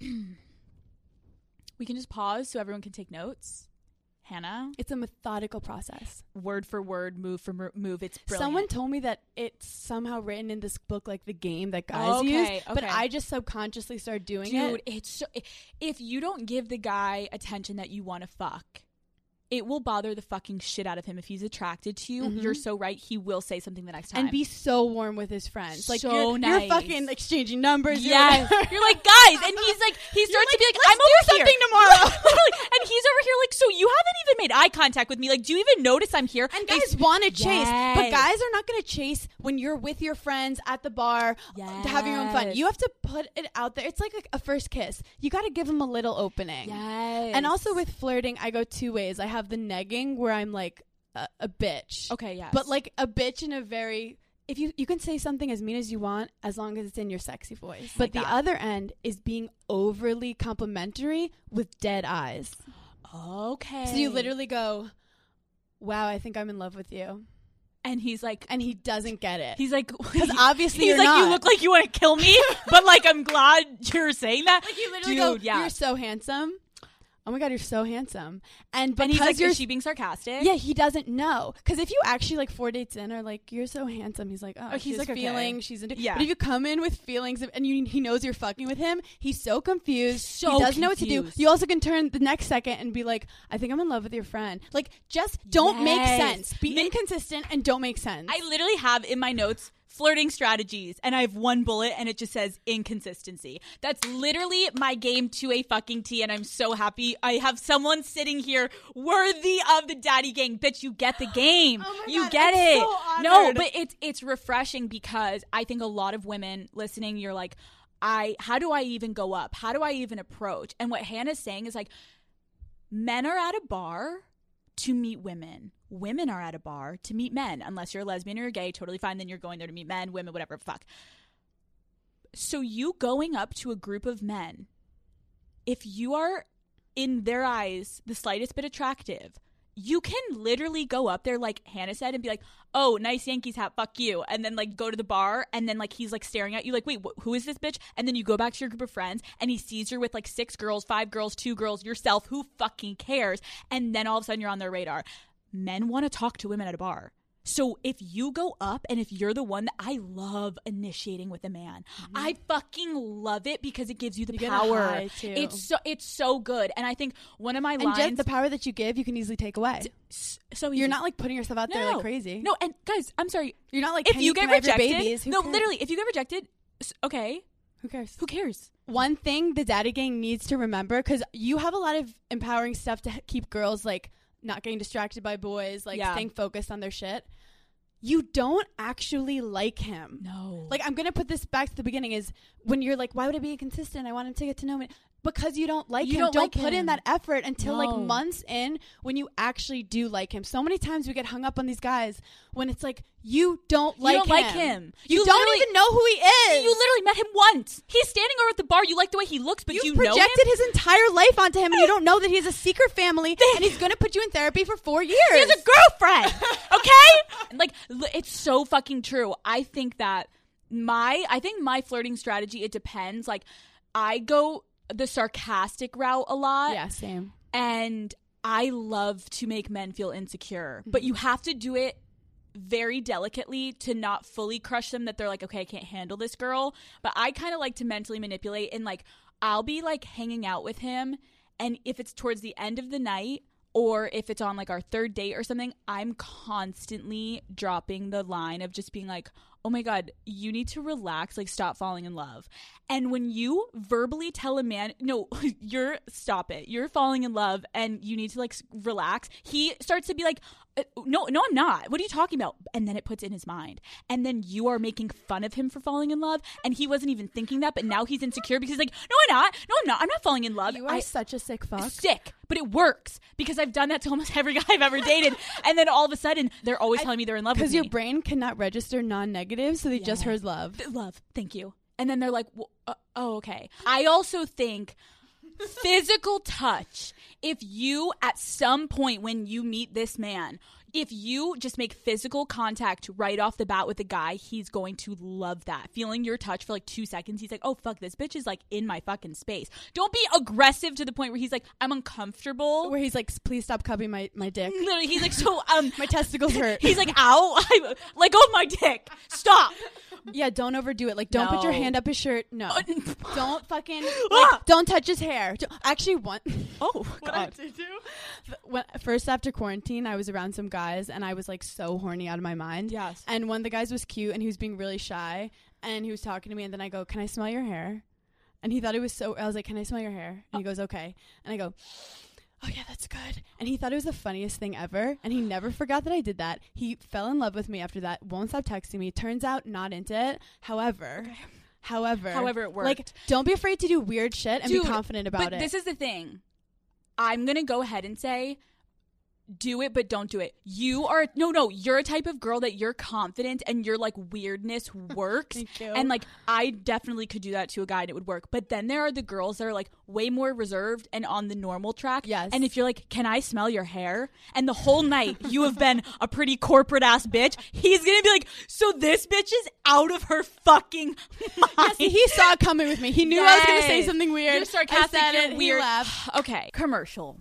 <clears throat> we can just pause so everyone can take notes. Hannah, It's a methodical process. word for word, move for move. It's brilliant. Someone told me that it's somehow written in this book like the game that guys Okay, use, but. I just subconsciously started doing Dude, it. it's so, if you don't give the guy attention that you want to fuck, it will bother the fucking shit out of him. If he's attracted to you, Mhm. you're so right. He will say something the next time. And be so warm with his friends. Like So you're, nice. you're fucking exchanging numbers. you're Yes, you're like guys, and he's like he starts to be like, I'm over something here <laughs> tomorrow." And he's over here like, so you haven't even made eye contact with me. Like, do you even notice I'm here? And guys want to chase, but guys are not going to chase when you're with your friends at the bar, having your own fun. You have to put it out there. It's like a, a first kiss. You got to give them a little opening. yes, And also with flirting, I go two ways. I have the negging where I'm like a, a bitch, okay, yes, but like a bitch in a very if you you can say something as mean as you want as long as it's in your sexy voice. But the that. other end is being overly complimentary with dead eyes. okay. So you literally go, "Wow, I think I'm in love with you," and he's like, and he doesn't get it. he's like, <laughs> Because obviously he's like, not. you look like you want to kill me, <laughs> but like I'm glad you're saying that. Like you literally Dude, go, yeah. "You're so handsome." Oh my god, you're so handsome. And because and he's like, you're is she being sarcastic? Yeah, he doesn't know. Because if you actually like four dates in are like, you're so handsome, he's like, oh, Oh, he's like like, okay. feeling, she's into. Yeah. But if you come in with feelings of, and you, he knows you're fucking with him, he's so confused. So he doesn't know what to do. You also can turn the next second and be like, I think I'm in love with your friend. Like, just don't make sense. Be inconsistent and don't make sense. I literally have in my notes flirting strategies and I have one bullet and it just says inconsistency. That's literally my game to a fucking T and I'm so happy I have someone sitting here worthy of the daddy gang. Bitch, you get the <gasps> oh game. Oh you God, get I'm it. so no, but it's it's refreshing because I think a lot of women listening you're like I how do I even go up? How do I even approach? And what Hannah's saying is like men are at a bar to meet women. Women are at a bar to meet men. Unless you're a lesbian or you're gay, totally fine. Then you're going there to meet men, women, whatever. Fuck. So you going up to a group of men, if you are in their eyes the slightest bit attractive, you can literally go up there, like Hannah said, and be like, "Oh, nice Yankees hat, fuck you," and then like go to the bar, and then like he's like staring at you, like, "Wait, wh- who is this bitch?" And then you go back to your group of friends, and he sees you with like six girls, five girls, two girls, yourself. Who fucking cares? And then all of a sudden you're on their radar. Men want to talk to women at a bar. So if you go up and if you're the one that I love initiating with a man, I fucking love it because it gives you the Mm-hmm. You power. It's so it's so good, and I think one of my and lines. just the power that you give, you can easily take away. so You're not like putting yourself out there like crazy. No, and guys, I'm sorry. You're not like If you can get rejected? No, cares? literally, if you get rejected, okay, Who cares? who cares? one thing the daddy gang needs to remember because you have a lot of empowering stuff to keep girls like not getting distracted by boys like Yeah. staying focused on their shit you don't actually like him. No, like i'm gonna put this back to the beginning is when you're like why would i be inconsistent? I want him to get to know me because you don't like You him don't don't, like put in that effort until like months in when you actually do like him so many times we get hung up on these guys when it's like you don't like don't him like him. you, You don't even know who he is you literally met him once. He's standing over at the bar. You like the way he looks, but you you know him. projected his entire life onto him, and you don't know that he has a secret family, <laughs> and he's going to put you in therapy for four years. He has a girlfriend. <laughs> Okay? like it's so fucking true. I think that my I think my flirting strategy it depends. Like I go the sarcastic route a lot. yeah, same. And I love to make men feel insecure, but mm-hmm. you have to do it very delicately to not fully crush them that they're like, okay, I can't handle this girl. But I kind of like to mentally manipulate and like, I'll be like hanging out with him. And if it's towards the end of the night, or if it's on like our third date or something, I'm constantly dropping the line of just being like, oh my God, you need to relax, like stop falling in love. And when you verbally tell a man, no, <laughs> you're stop it, you're falling in love and you need to like relax, he starts to be like, "Uh, no, no, I'm not. What are you talking about? And then it puts in his mind. And then you are making fun of him for falling in love. And he wasn't even thinking that, but now he's insecure because he's like, no, I'm not. No, I'm not. I'm not falling in love. You are I, such a sick fuck. sick, but it works because I've done that to almost <laughs> every guy I've ever dated. and then all of a sudden, they're always telling me they're in love with Because me. your brain cannot register non-negative, so they just heard love. Love, thank you. And then they're like, well, uh, oh, okay. I also think physical touch, if you at some point when you meet this man, if you just make physical contact right off the bat with a guy, he's going to love that. Feeling your touch for like two seconds, he's like, oh, fuck, this bitch is like in my fucking space. Don't be aggressive to the point where he's like, I'm uncomfortable. Where he's like, please stop cupping my, my dick. <laughs> Literally, he's like, so, um, <laughs> My testicles hurt. he's like, ow, <laughs> I, let go of my dick. Stop. yeah, don't overdo it. Like, don't put your hand up his shirt. No. don't fucking, Ah! like, don't touch his hair. Don't- Actually, one. Oh, what I did do. When, first after quarantine, I was around some guys and I was like so horny out of my mind. Yes. And one of the guys was cute and he was being really shy and he was talking to me and then I go, "Can I smell your hair?" And he thought it was so. I was like, "Can I smell your hair?" And he oh. goes, "Okay." And I go. Oh yeah, that's good. And he thought it was the funniest thing ever, and he never forgot that I did that. He fell in love with me after that. Won't stop texting me. Turns out not into it. However, however, However, it worked. Like, don't be afraid to do weird shit and Dude, be confident about but it. this is the thing. I'm gonna go ahead and say, do it, but don't do it. You are no, no. You're a type of girl that you're confident and your like weirdness works. Thank you. And like, I definitely could do that to a guy and it would work. But then there are the girls that are like way more reserved and on the normal track. Yes. And if you're like, can I smell your hair? And the whole night you have been a pretty corporate ass bitch. He's gonna be like, so this bitch is out of her fucking mind. See, he saw it coming with me. He knew I was to say something weird. You're sarcastic. I said you're it, he weird. okay, commercial.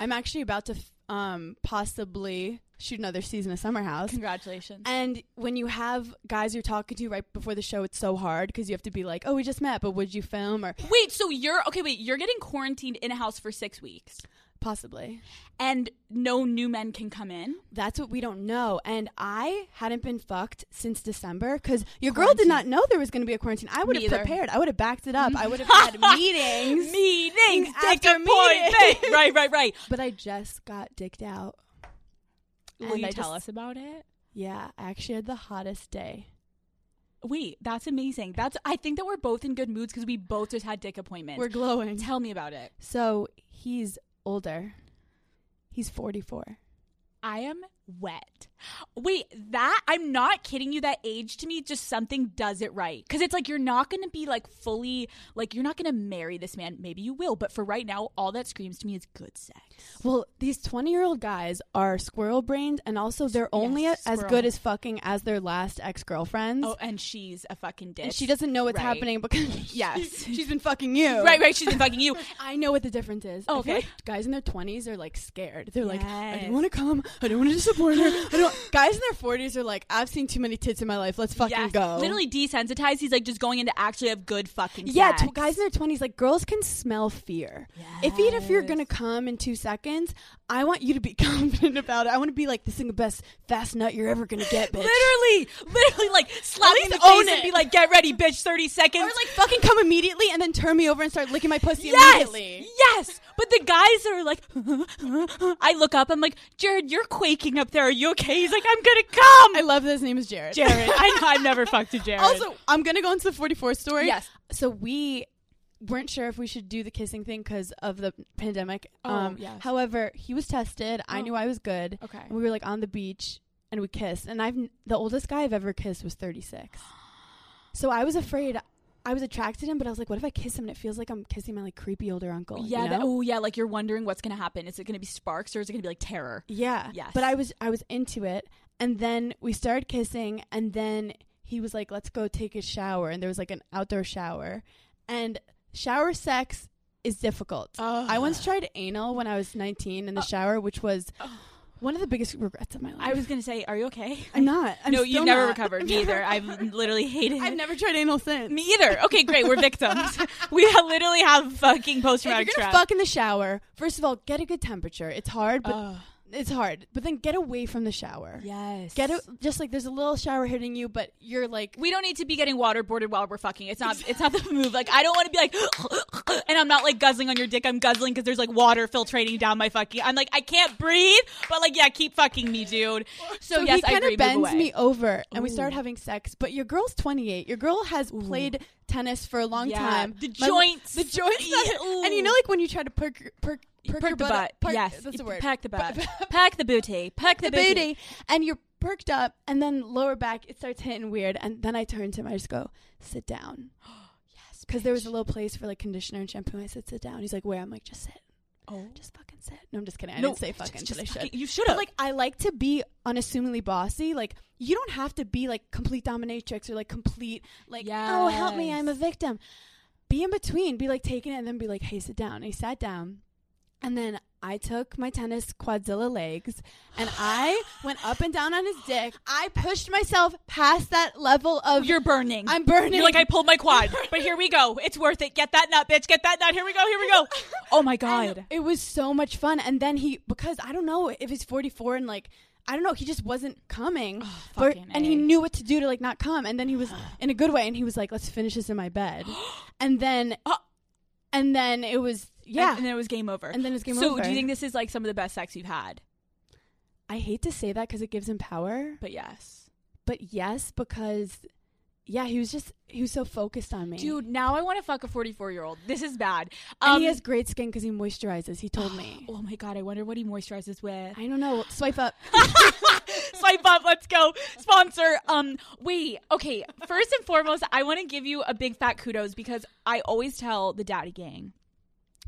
I'm actually about to f- um, possibly shoot another season of Summer House. Congratulations. And when you have guys you're talking to right before the show, it's so hard because you have to be like, "Oh, we just met, but would you film?" Or Wait, so you're okay? Wait, you're getting quarantined in a house for six weeks, possibly. and no new men can come in. That's what we don't know. And I hadn't been fucked since December because your girl did not know there was going to be a quarantine. I would have prepared. I would have backed it up. I would have <laughs> had meetings. Meetings, After dick appointment. meeting. right, right, right. But I just got dicked out. Will And you I tell just- us about it? Yeah, I actually had the hottest day. Wait, that's amazing. That's. I think that we're both in good moods because we both just had dick appointments. We're glowing. Tell me about it. So he's older. He's 44. I am wet. Wait, that I'm not kidding you. That age to me, just something does it right. Because it's like you're not going to be like fully like you're not going to marry this man. Maybe you will, but for right now, all that screams to me is good sex. Well, these 20 year old guys are squirrel brained, and also they're only Yes, as good as fucking as their last ex girlfriends. Oh, and she's a fucking dick. and she doesn't know what's Right. happening because <laughs> Yes. she's been fucking you. Right, right. She's been <laughs> fucking you. I know what the difference is. Oh, I Okay. like guys in their 20s are like scared. They're like, I don't want to come. I don't want to disappoint don't. Guys in their 40s are like, I've seen too many tits in my life. Let's fucking Yes. go. Literally desensitized. He's like just going in to actually have good fucking Yeah, sex. t- guys in their twenties, like girls can smell fear. If even if you're gonna come in two seconds, I want you to be <laughs> confident about it. I want to be like, the best fast nut you're ever gonna get, bitch. Literally, literally, like slap me in the face and be like, "Get ready, bitch! Thirty seconds." Or like fucking come immediately and then turn me over and start licking my pussy yes, immediately. yes. But the guys are like, <laughs> I look up. I'm like, Jared, you're quaking up there. Are you okay? He's like, I'm gonna come. I love that his name is Jared. Jared. I know. I've never <laughs> fucked a Jared. Also, I'm gonna go into the 44 story. Yes. So we weren't sure if we should do the kissing thing because of the pandemic. Oh, um, yes. However, he was tested. I Oh. knew I was good. okay. And we were like on the beach and we kissed. And I've the oldest guy I've ever kissed was 36. <gasps> So I was afraid. I was attracted to him, but I was like, what if I kiss him and it feels like I'm kissing my like creepy older uncle? Yeah. you know? oh, yeah. Like you're wondering what's gonna happen. Is it gonna be sparks or is it gonna be like terror? Yeah. Yes. But I was I was into it and then we started kissing and then he was like, Let's go take a shower and there was like an outdoor shower. And shower sex is difficult. I once tried anal when I was nineteen in the uh, shower, which was one of the biggest regrets of my life. I was gonna say, are you okay? I'm not. I'm no, you've never not. recovered. <laughs> Me either. I've <laughs> literally hated I've never tried anal since. Me either. Okay, great. We're victims. <laughs> we literally have fucking post traumatic stress. fuck in the shower, first of all, get a good temperature. It's hard, but. It's hard. But then get away from the shower. yes. Get it just like there's a little shower hitting you, but you're like we don't need to be getting waterboarded while we're fucking. It's not. It's not the move. Like I don't want to be like, <laughs> and I'm not like guzzling on your dick. I'm guzzling because there's like water filtrating down my fucking. I'm like I can't breathe, but like yeah, keep fucking me, dude. So, So, yes, he kind of bends me over, and we start having sex. But your girl's 28. Your girl has played tennis for a long Yeah. time. The My- joints. the joints, <laughs> Yeah, <laughs> and you know, like when you try to perk, perk, perk, your the butt, butt. perk- yes, that's the word. Pack the butt. Pack the booty. Pack the, the booty, and you're perked up, and then lower back, it starts hitting weird, and then I turn to him, I just go, "Sit down," <gasps> Yes, because there was a little place for like conditioner and shampoo. I said, "Sit down." He's like, "Where?" I'm like, "Just sit." Oh. just fucking sit. No, I'm just kidding. I No, didn't say fucking, just but I should. you should have. like, I like to be unassumingly bossy. Like, you don't have to be like complete dominatrix or like complete like, oh help me, I'm a victim. Be in between. Be like taking it and then be like, hey, sit down. And he sat down, and then I took my tennis quadzilla legs and I went up and down on his dick. I pushed myself past that level of You're burning. I'm burning. You're like, I pulled my quad, <laughs> but here we go. It's worth it. Get that nut, bitch. Get that nut. Here we go. Here we go. <laughs> Oh my And god. it was so much fun. And then he, because I don't know if he's 44 and like, I don't know, he just wasn't coming. But- fucking and he knew what to do to like not come. And then he was <sighs> in a good way. And he was like, let's finish this in my bed. <gasps> and then, Uh, and then it was, yeah. And, and then it was game over. And then it was game so over. So do you think this is like some of the best sex you've had? I hate to say that because it gives him power. But yes. But yes, because, yeah, he was just, he was so focused on me. Dude, now I want to fuck a 44 year old. This is bad. And Um, he has great skin because he moisturizes. He told me. <gasps> Oh my god, I wonder what he moisturizes with. I don't know. Swipe up. <laughs> Swipe up, let's go. Sponsor. Um, wait, okay. First and foremost, I want to give you a big fat kudos because I always tell the daddy gang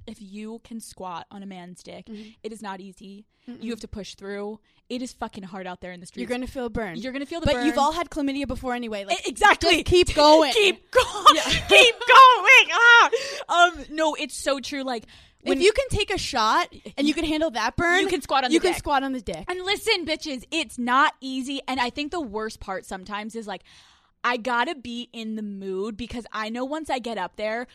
if you can squat on a man's dick, Mm-hmm. it is not easy. You have to push through. It is fucking hard out there in the streets. You're gonna feel burned. You're gonna feel the burn. but burn. you've all had chlamydia before anyway. Like exactly. keep <laughs> going. keep going. <laughs> keep going. Ah. Um, no, it's so true. Like when if you can take a shot and you can handle that burn, You can squat on you the can dick. squat on the dick. And listen, bitches, it's not easy. And I think the worst part sometimes is like, I gotta be in the mood because I know once I get up there,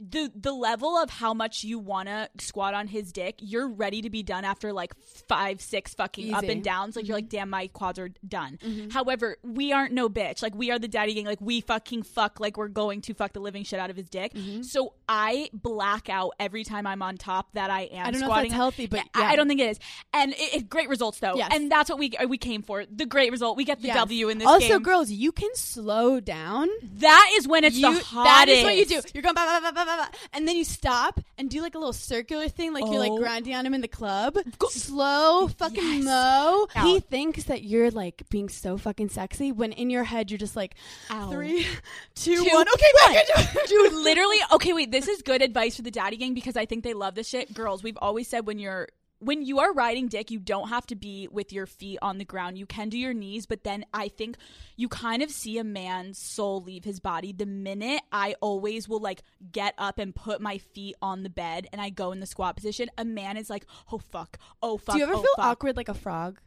the the level of how much you wanna squat on his dick, you're ready to be done after like five, six fucking up and downs. Like you're like, Mm-hmm. damn, my quads are done. However, we aren't no bitch. Like we are the daddy gang. Like we fucking fuck. Like we're going to fuck the living shit out of his dick. Mm-hmm. So I black out every time I'm on top that I am. I don't know if that's healthy, but I- yeah. I don't think it is. And it, it great results though. Yes. And that's what we we came for. The great result. We get the Yes. W in this also, game. girls, you can slow down. that is when it's You, the hottest. that is what you do. You're going ba, ba, ba, ba, and then you stop and do like a little circular thing, like you're like Oh. grinding on him in the club. Slow, fucking Yes. Ow. He thinks that you're like being so fucking sexy when in your head you're just like Ow. three, <laughs> two, Two, one. Okay, back into. Dude, literally. Okay, wait. This is good advice for the daddy gang because I think they love this shit. Girls, we've always said when you're when you are riding dick, you don't have to be with your feet on the ground. You can do your knees, but then I think you kind of see a man's soul leave his body the minute I always will like get up and put my feet on the bed and I go in the squat position. A man is like, oh fuck, oh fuck. Do you ever oh, feel fuck. awkward like a frog?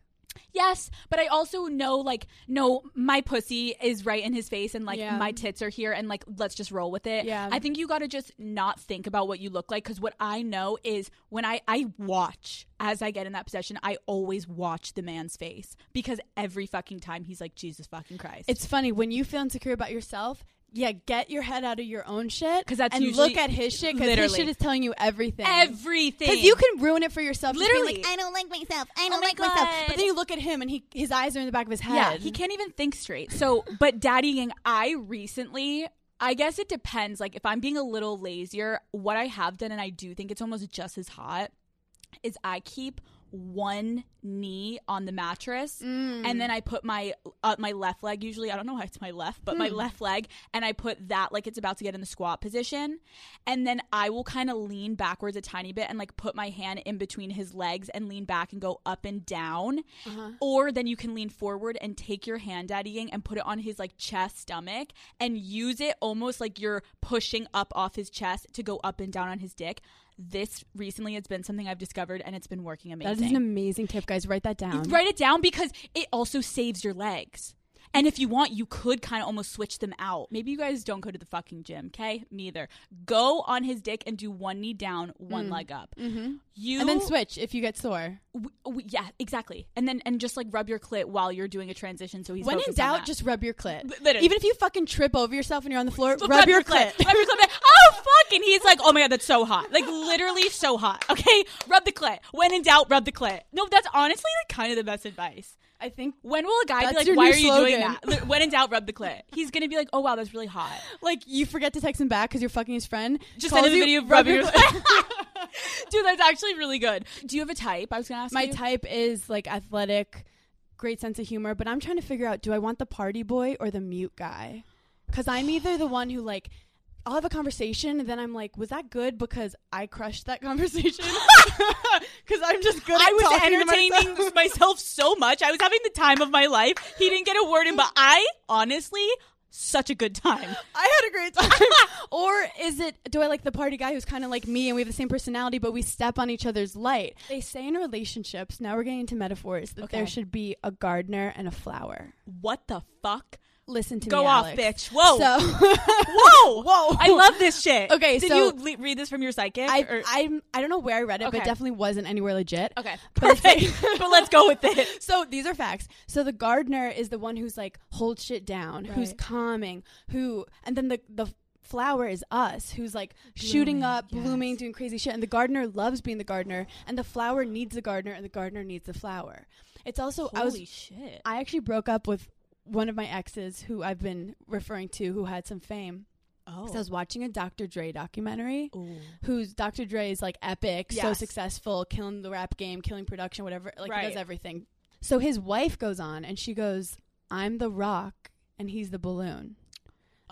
Yes, but I also know like no, my pussy is right in his face and like Yeah. my tits are here and like let's just roll with it. Yeah. I think you got to just not think about what you look like cuz what I know is when I I watch as I get in that position, I always watch the man's face because every fucking time he's like Jesus fucking Christ. It's funny when you feel insecure about yourself. Yeah, get your head out of your own shit. Because that's and usually- look at his shit because his shit is telling you everything. everything. Because you can ruin it for yourself. Literally. like, I don't like myself. I Oh don't my like myself. But then you look at him and he his eyes are in the back of his head. Yeah, he can't even think straight. So, but daddy gang, I recently, I guess it depends. Like, if I'm being a little lazier, what I have done, and I do think it's almost just as hot, is I keep one knee on the mattress mm. and then I put my uh, my left leg usually I don't know why it's my left but my hmm. left leg and I put that like it's about to get in the squat position. And then I will kind of lean backwards a tiny bit and like put my hand in between his legs and lean back and go up and down. Uh-huh. Or then you can lean forward and take your hand daddy gang and put it on his like chest stomach and use it almost like you're pushing up off his chest to go up and down on his dick this recently has been something I've discovered and it's been working amazing. That is an amazing tip, guys. Write that down. Write it down because it also saves your legs. And if you want, you could kind of almost switch them out. Maybe you guys don't go to the fucking gym, okay? Me either. Go on his dick and do one knee down, one leg up. Mm-hmm. You And then switch if you get sore. W- w- yeah, exactly. And then and just like rub your clit while you're doing a transition. So he's when in doubt, just rub your clit. literally. Even if you fucking trip over yourself and you're on the floor, Rub rub, your clit. rub your clit. <laughs> Oh fuck! And he's like, "Oh my god, that's so hot! Like literally so hot." Okay, rub the clit. When in doubt, rub the clit. No, that's honestly like kind of the best advice. I think When will a guy be like, "Why are you doing that?" When in doubt, rub the clit. He's gonna be like, "Oh wow, that's really hot." like you forget to text him back because you're fucking his friend. Just send him a video of rubbing your your clit. <laughs> Dude, that's actually really good. Do you have a type? I was gonna ask My you. type is like athletic, great sense of humor, but I'm trying to figure out do I want the party boy or the mute guy? Because I'm either the one who like I'll have a conversation and then I'm like, was that good because I crushed that <laughs> conversation? <laughs> Because I'm just good. At I was entertaining myself. <laughs> myself so much. I was having the time of my life. He didn't get a word in, but I honestly such a good time. I had a great time. or is it, do I like the party guy who's kind of like me and we have the same personality, but we step on each other's light? They say in relationships, now we're getting into metaphors, that Okay. there should be a gardener and a flower. What the fuck? Listen to Go me. Go off, Alex. bitch. Whoa. So, <laughs> <laughs> Whoa. Whoa. I love this shit. <laughs> Okay, Did so- you le- read this from your psychic? I, or- I, I don't know where I read it, but it definitely wasn't anywhere legit. okay. But Perfect. but let's go with it. So these are facts. So the gardener is the one who's like holds shit down, who's calming, who, and then the the flower is us, who's like shooting up, yes. blooming, doing crazy shit. And the gardener loves being the gardener, and the flower needs the gardener, and the gardener needs the flower. It's also I was Holy shit. I actually broke up with one of my exes who I've been referring to who had some fame. oh. So I was watching a Dr. Dre documentary Ooh. whose Dr. Dre is like epic, so successful, killing the rap game, killing production, whatever. Like he does everything. So his wife goes on and she goes, "I'm the rock and he's the balloon."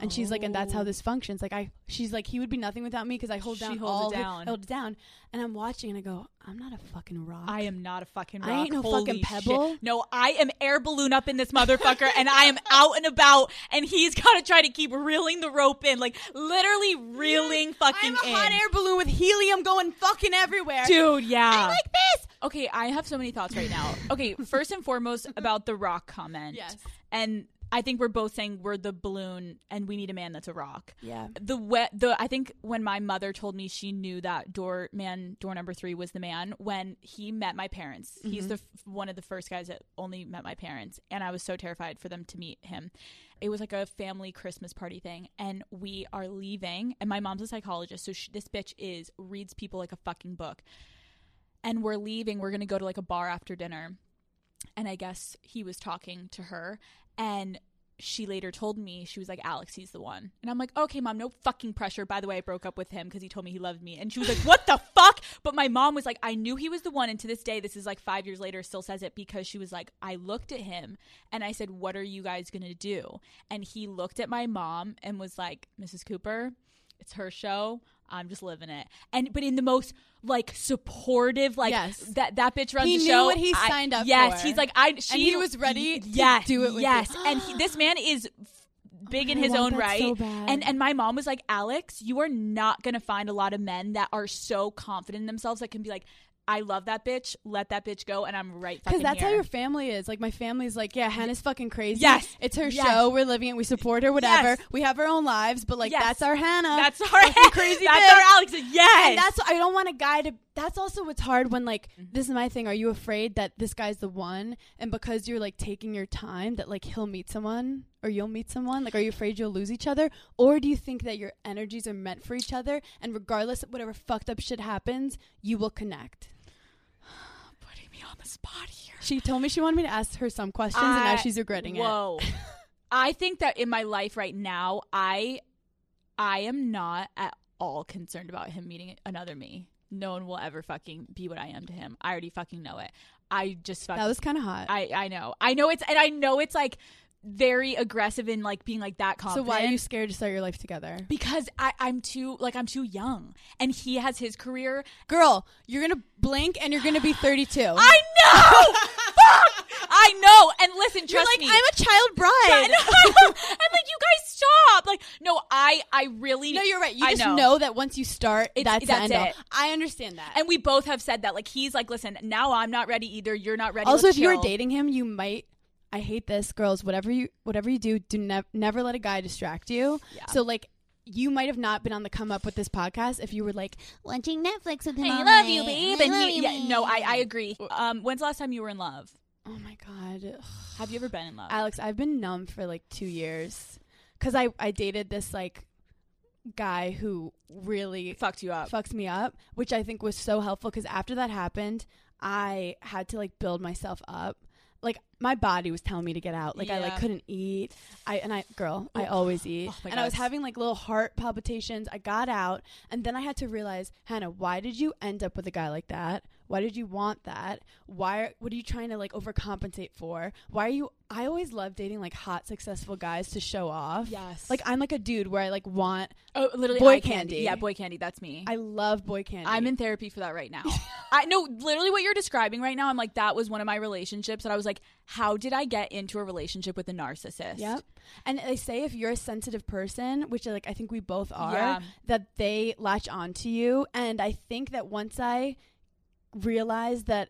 And she's like, and that's how Oh. this functions. Like I, she's like, he would be nothing without me because I hold She down holds it all down. I hold it down. And I'm watching and I go, I'm not a fucking rock. I am not a fucking rock. I ain't no Holy fucking shit. pebble. No, I am air balloon up in this motherfucker, and I am <laughs> out and about, and he's got to try to keep reeling the rope in, like literally reeling fucking I'm a hot air balloon with helium going fucking everywhere. Dude, yeah. I'm like this. Okay, I have so many thoughts right now. Okay, <laughs> first and foremost about the rock comment. Yes. And I think we're both saying we're the balloon and we need a man that's a rock. Yeah. The wet the I think when my mother told me she knew that door man door number 3 was the man when he met my parents. He's mm-hmm. the one of the first guys that only met my parents and I was so terrified for them to meet him. It was like a family Christmas party thing and we are leaving and my mom's a psychologist so sh this bitch is reads people like a fucking book and we're leaving. We're gonna go to like a bar after dinner, and I guess he was talking to her, and she later told me she was like, "Alex, he's the one," and I'm like, "Okay, mom, no fucking pressure." By the way, I broke up with him because he told me he loved me, and she was like, "What the <laughs> fuck?" But my mom was like, "I knew he was the one," and to this day, this is like five years later, still says it because she was like, "I looked at him and I said, what are you guys gonna do?" And he looked at my mom and was like, "Mrs. Cooper." It's her show. I'm just living it. And but in the most like supportive, like Yes. that that bitch runs He the knew show. what he I- signed up for. yes, for. he's like I. She, he was ready to yes, do it with yes, you. and he, this man is big in his own right. so. And and my mom was like, Alex, you are not gonna find a lot of men that are so confident in themselves that can be like. I love that bitch. Let that bitch go, and I'm right. Because that's how your family is. Like my family's like, yeah, Hannah's fucking crazy. Yes. it's her Yes. show. We're living it. We support her. Whatever. Yes. We have our own lives, but like Yes. that's our Hannah. That's our crazy. That's bitch. our Alex. Yes, And that's I don't want a guy to. That's also what's hard when like Mm-hmm. this is my thing. Are you afraid that this guy's the one, and because you're like taking your time, that like he'll meet someone or you'll meet someone? Like, are you afraid you'll lose each other, or do you think that your energies are meant for each other, and regardless of whatever fucked up shit happens, you will connect? <sighs> putting me on the spot here. She told me she wanted me to ask her some questions, and now she's regretting it. Whoa. <laughs> I think that in my life right now, I I am not at all concerned about him meeting another me. No one will ever fucking be what I am to him. I already fucking know it. I just fucking That was kind of hot. I I know. I know it's and I know it's like very aggressive in like being like that confident. so why are you scared to start your life together? because I, I'm too like I'm too young, and he has his career. Girl, you're gonna blink and you're gonna be 32. I know, <laughs> I know. And listen, you're trust like, me, I'm a child bride. <laughs> I'm like, you guys stop. Like, no, I, I really. No, you're right. You I just know. know. that once you start, It's- that's, that's the end all. it. I understand that. And we both have said that. Like, he's like, listen, now I'm not ready either. You're not ready. also, Let's if chill." dating him, you might. I hate this, girls. Whatever you, whatever you do, do nev- never let a guy distract you. Yeah. So, like, you might have not been on the come up with this podcast if you were like watching Netflix with him. I love night. you, babe. I And love he, you, yeah, babe. no, I, I agree. Um, when's the last time you were in love? Oh my god, Have you ever been in love? Alex, I've been numb for like two years because I I dated this like guy who really fucked you up. fucks me up, which I think was so helpful because after that happened, I had to like build myself up. Like my body was telling me to get out. Like I like couldn't eat. I and I girl, I always eat. Oh and I was having like little heart palpitations. I got out and then I had to realize, Hannah, why did you end up with a guy like that? Why did you want that? Why? What are you trying to like overcompensate for? Why are you? I always love dating like hot, successful guys to show off. Yes. Like I'm like a dude where I like want. oh, literally boy eye candy. Yeah, boy candy. That's me. I love boy candy. I'm in therapy for that right now. <laughs> I know literally what you're describing right now. I'm like, that was one of my relationships, and I was like, how did I get into a relationship with a narcissist? Yep. And they say if you're a sensitive person, which like I think we both are, Yeah. that they latch onto you. And I think that once I realized that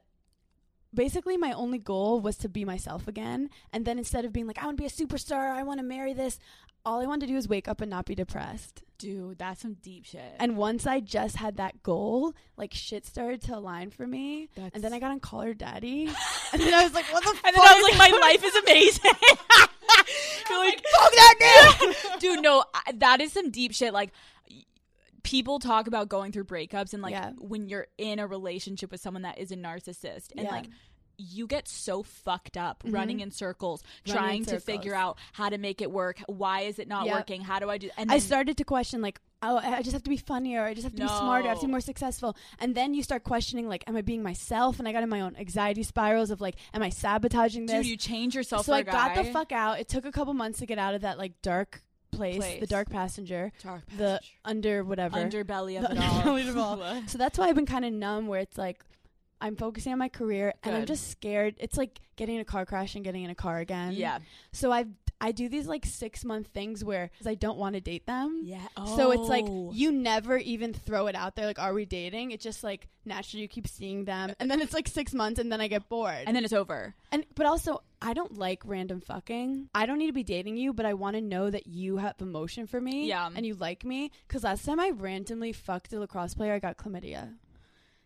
basically my only goal was to be myself again, and then instead of being like I want to be a superstar, I want to marry this, all I wanted to do was wake up and not be depressed. dude, that's some deep shit. And once I just had that goal, like shit started to align for me. That's- And then I got on Call Her Daddy. <laughs> <laughs> and then I was like, what the fuck? And then I was like, my life is amazing. <laughs> You're like, fuck that dude. No, I, that is some deep shit. Like, people talk about going through breakups and like Yeah. when you're in a relationship with someone that is a narcissist and Yeah. like you get so fucked up mm-hmm. running in circles Running in trying to figure out how to make it work why is it not Yep. working how do i do and I started to question like, oh, I just have to be funnier. I just have to be smarter. I have to be more successful. And then you start questioning like, am I being myself? And I got in my own anxiety spirals of like, am I sabotaging this? dude you change yourself so I a got the fuck out. It took a couple months to get out of that like dark place, the dark passenger, Dark the under whatever. underbelly of The it all underbelly of all. <laughs> so that's why I've been kind of numb where it's like I'm focusing on my career and I'm just scared. It's like getting in a car crash and getting in a car again. yeah So I I do these like 6 month things where I don't want to date them. yeah Oh. So it's like Oh. you never even throw it out there like are we dating? It's just like naturally you keep seeing them and then it's like 6 months and then I get bored. and then it's over And but also, I don't like random fucking. I don't need to be dating you, but I want to know that you have emotion for me. Yeah. And you like me. Because last time I randomly fucked a lacrosse player, I got chlamydia.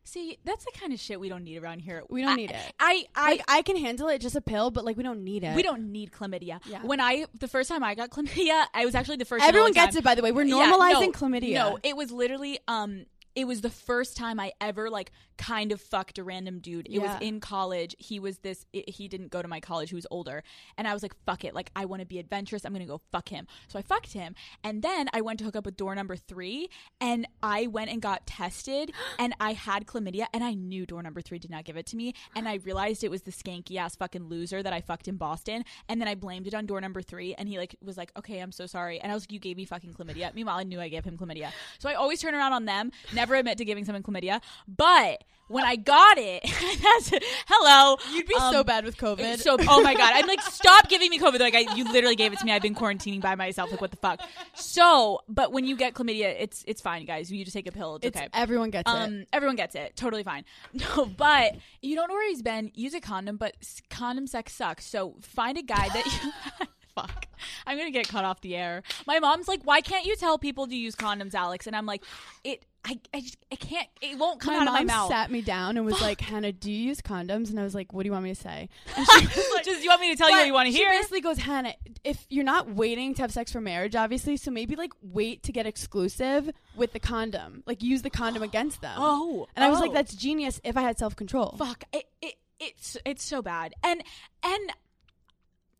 See that's the kind of shit we don't need around here We don't I- need it. i i Like I can handle it, just a pill, but like we don't need it. We don't need chlamydia. Yeah. When I the first time I got chlamydia, I was actually the first. Everyone gets time- it, by the way. We're Yeah, normalizing no, chlamydia. No, it was literally um it was the first time I ever like kind of fucked a random dude. It Yeah. was in college. He was this. It, he didn't go to my college. He was older, and I was like, "Fuck it! Like I want to be adventurous. I'm gonna go fuck him." So I fucked him, and then I went to hook up with door number three, and I went and got tested, <gasps> and I had chlamydia, and I knew door number three did not give it to me, and I realized it was the skanky ass fucking loser that I fucked in Boston, and then I blamed it on door number three, and he like was like, "Okay, I'm so sorry," and I was like, "You gave me fucking chlamydia." Meanwhile, I knew I gave him chlamydia, so I always turn around on them. Never admit to giving someone chlamydia, but when I got it, <laughs> that's hello. You'd be Um, so bad with COVID. So, oh my god, I'm like, stop giving me COVID. Like, I, you literally gave it to me. I've been quarantining by myself. Like, what the fuck? So, but when you get chlamydia, it's it's fine, guys. You just take a pill. It's, it's okay. everyone gets it. Um, everyone gets it. Totally fine. <laughs> No, but you don't know where he's been. Use a condom, but condom sex sucks. So find a guy that you. <laughs> Fuck. I'm gonna get cut off the air. My mom's like, "Why can't you tell people to use condoms, Alex?" And I'm like, "It, I, I just, I can't. It won't come my out of my mouth." sat me down and was like, "Hannah, do you use condoms?" And I was like, "What do you want me to say?" <laughs> And she was like, just you want me to tell you what you want to she hear? basically goes, Hannah, if you're not waiting to have sex for marriage, obviously, so maybe like wait to get exclusive with the condom. Like use the condom <gasps> against them. Oh, And I was like, oh. that's genius if I had self control. fuck it, it it's it's so bad and and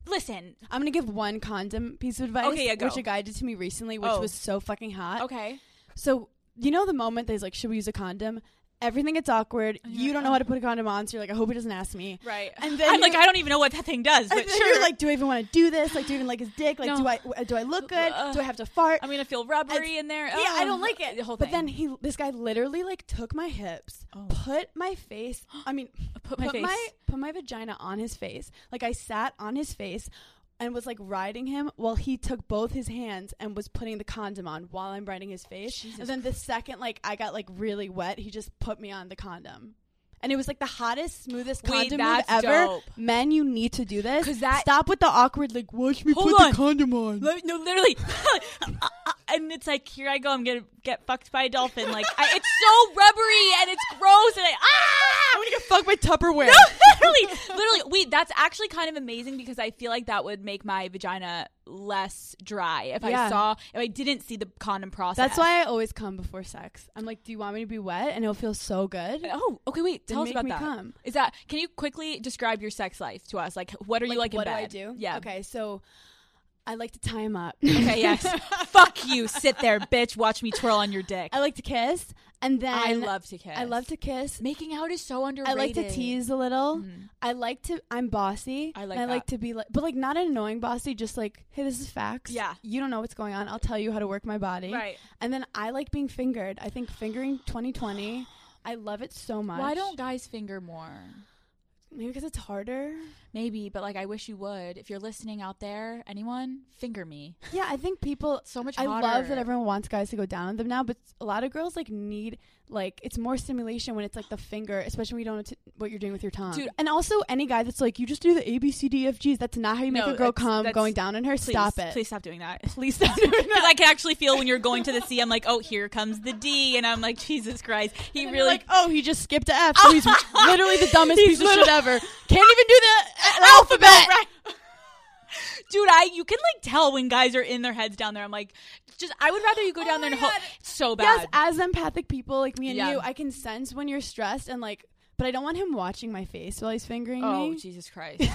listen I'm gonna give one condom piece of advice, Okay, yeah, go. which a guy did to me recently, which Oh. was so fucking hot. okay So you know the moment that he's like, should we use a condom? Everything gets awkward. And You don't know oh. how to put a condom on, so you're like, I hope he doesn't ask me. right And <laughs> then i'm like i don't even know what that thing does And but then sure you're like, do I even want to do this? Like, do I even like his dick? Like, No. do I do I look good? Uh, do I have to fart? i'm gonna feel rubbery in there Yeah, I Oh. don't like it. the whole but thing then he, this guy, literally like took my hips, Oh. put my face. I mean, <gasps> put my put face my put my vagina on his face. Like I sat on his face and was like riding him while he took both his hands and was putting the condom on while I'm riding his face. Jesus and then the second like I got like really wet, he just put me on the condom. And it was like the hottest, smoothest Wait, condom move that's ever. dope. Men, you need to do this. 'Cause that- Stop with the awkward, like, watch me Hold put on. the condom on. No literally <laughs> and it's like here i go i'm gonna get fucked by a dolphin like I, it's so rubbery and it's gross and i ah I'm gonna get fucked by Tupperware. No, <laughs> literally, literally. Wait, that's actually kind of amazing because I feel like that would make my vagina less dry if I saw if I didn't see the condom process. That's why I always come before sex. I'm like, do you want me to be wet? And it'll feel so good. Oh, okay. Wait, tell us about that. come. Is that? Can you quickly describe your sex life to us? Like, what are you like in what bed? do I do? Yeah. Okay, so I like to tie him up. Okay, yes. <laughs> Fuck you. Sit there, bitch. Watch me twirl on your dick. I like to kiss, and then I love to kiss. I love to kiss. making out is so underrated. I like to tease a little. Mhm. I like to. I'm bossy. I like I like to be like, but like not an annoying bossy. Just like, hey, this is facts. Yeah. You don't know what's going on. I'll tell you how to work my body. Right. And then I like being fingered. I think fingering <gasps> 2020. I love it so much. Why don't guys finger more? Maybe because it's harder. Maybe, but like I wish you would. If you're listening out there, anyone, finger me. Yeah, I think people. <laughs> So much I hotter. love that everyone wants guys to go down on them now, but a lot of girls like need like it's more stimulation when it's like the finger, especially when you don't know t- what you're doing with your tongue. Dude. and also any guy that's like you just do the A B C D F G's. That's not how you make No, a girl come going down on her. Please, Stop it. Please stop doing that. <laughs> Please stop doing <laughs> Because that. I can actually feel when you're going to the C, I'm like, oh, here comes the D, and I'm like, Jesus Christ, he really. like, oh, he just skipped a F, so he's literally the dumbest piece of shit ever. Can't even do the alphabet. right. <laughs> Dude, I you can like tell when guys are in their heads down there. I'm like, just I would rather you go <gasps> oh down Oh there and my ho- God. it's so bad. Yes, as empathic people like me and Yeah. you, I can sense when you're stressed and like, but I don't want him watching my face while he's fingering oh me. Oh Jesus Christ. <laughs>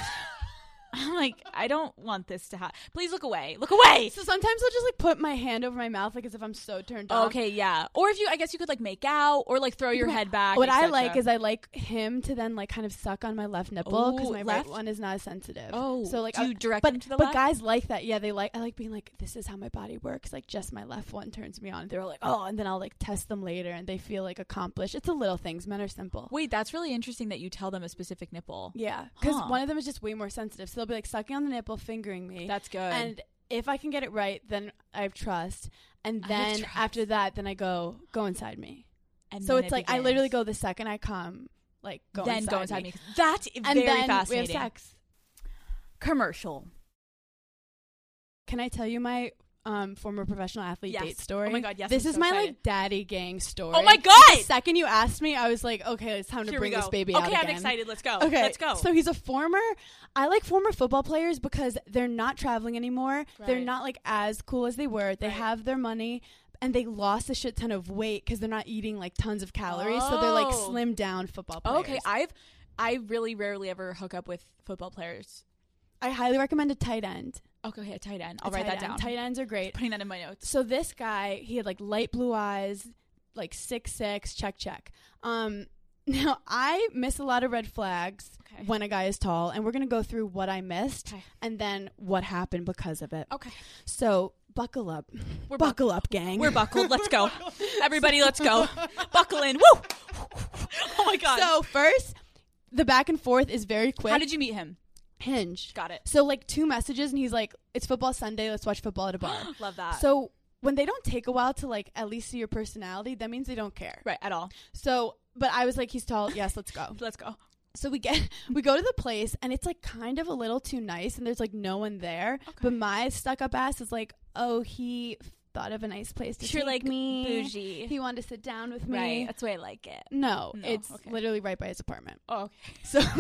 <laughs> I'm like, I don't want this to happen. Please look away. Look away. So sometimes I'll just like put my hand over my mouth, like as if I'm so turned on. Okay, yeah. Or if you, I guess you could like make out or like throw your head back. What I like is I like him to then like kind of suck on my left nipple because my left? right one is not as sensitive. Oh, so like do I- you direct but him to the but left? guys like that. Yeah, they like I like being like this is how my body works. Like just my left one turns me on. They're like oh, and then I'll like test them later, and they feel like accomplished. It's the little things. Men are simple. Wait, that's really interesting that you tell them a specific nipple. Yeah, because Huh. one of them is just way more sensitive. So they'll be like sucking on the nipple, fingering me. That's good. and if I can get it right, then I have trust. And I have then trust. after that, then I go go inside me. And so then it's it like I literally go the second I come, like go then inside go inside me. me. That's and very then fascinating. we have sex. Commercial. Can I tell you my um, former professional athlete Yes. date story? Oh my God, yes, This I'm is so my excited. like daddy gang story. Oh my god! The second you asked me, I was like, okay, it's time to bring this baby okay, out I'm again. excited. Let's go. Okay, Let's go. So he's a former. I like former football players because they're not traveling anymore. They're not like as cool as they were. They Right. have their money. And they lost a shit ton of weight because they're not eating like tons of calories, so they're like Oh. slim down football players. okay, I've I really rarely ever hook up with football players. I highly recommend a tight end. Okay, a tight end. I'll A write that end. down. Tight ends are great. Putting that in my notes. So this guy, he had like light blue eyes, like six six, check check. Um, <laughs> now I miss a lot of red flags Okay. when a guy is tall, and we're gonna go through what I missed Okay. and then what happened because of it. Okay. So buckle up, We're buckle up, gang. We're buckled. Let's go. <laughs> Everybody, let's go. Buckle in. Woo! <laughs> Oh my god. so first, the back and forth is very quick. How did you meet him? Hinge? Got it. So like two messages, and he's like, "It's football Sunday. Let's watch football at a bar." <gasps> Love that. so when they don't take a while to like at least see your personality, that means they don't care. right at all. So, but I was like, he's tall. Yes, let's go. <laughs> Let's go. So we get <laughs> we go to the place and it's like kind of a little too nice and there's like no one there. But my stuck up ass is like, oh, he thought of a nice place to You're take like me. bougie. He wanted to sit down with me. Right. That's why I like it. No, No, it's okay. literally right by his apartment. Oh. Okay. So, <laughs>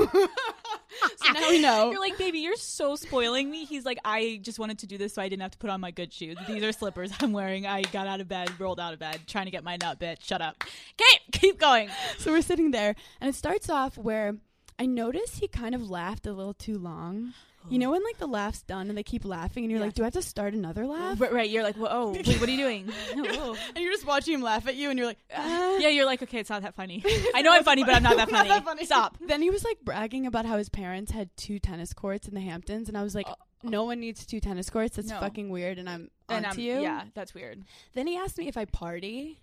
so now we know. You're like, baby, you're so spoiling me. He's like, I just wanted to do this so I didn't have to put on my good shoes. These are slippers I'm wearing. I got out of bed, rolled out of bed, trying to get my nut bit. Shut up. Okay, <laughs> keep going. so we're sitting there and it starts off where I notice he kind of laughed a little too long. You know oh. when like the laugh's done and they keep laughing and you're Yeah. like, do I have to start another laugh? Right, right. You're like, Whoa, oh, <laughs> wait, what are you doing? <laughs> <laughs> And you're just watching him laugh at you and you're like, ah. Yeah, you're like, okay, it's not that funny. I know I'm funny, but I'm not that Not funny. that funny. Stop. Then he was like bragging about how his parents had two tennis courts in the Hamptons, and I was like, Oh. no one needs two tennis courts. That's No. fucking weird, and I'm And onto I'm, you. yeah, that's weird. Then he asked me if I party.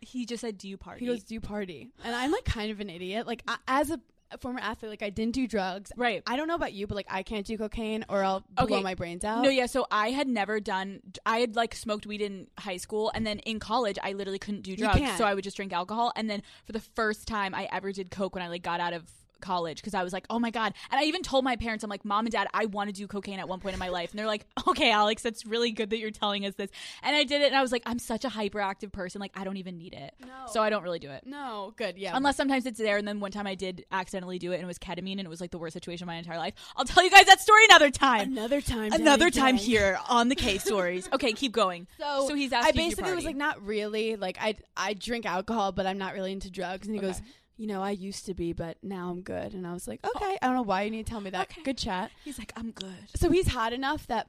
He just said, "Do you party?" He goes, "Do you party?" And I'm like kind of an idiot. Like I, as a, a former athlete, like I didn't do drugs. right. I don't know about you, but like I can't do cocaine or I'll blow Okay. my brains out. No, yeah. So I had never done. I had like smoked weed in high school, and then in college, I literally couldn't do drugs. So I would just drink alcohol. And then for the first time I ever did coke when I like got out of college because I was like, oh my god. And I even told my parents, I'm like, mom and dad, I want to do cocaine at one point in my life. And they're like, <laughs> okay, Alex, that's really good that you're telling us this. And I did it, and I was like, I'm such a hyperactive person. Like I don't even need it. No. So I don't really do it. No, good. Yeah. Unless sometimes it's there, and then one time I did accidentally do it, and it was ketamine, and it was like the worst situation of my entire life. I'll tell you guys that story another time another time. another time here <laughs> on the case stories. Okay, keep going. So, So he's I asking to basically was like, not really. Like I I drink alcohol, but I'm not really into drugs. And he Okay. goes, you know, I used to be, but now I'm good. And I was like, oh. okay. I don't know why you need to tell me that. Okay. Good chat. He's like, I'm good. So he's hot enough that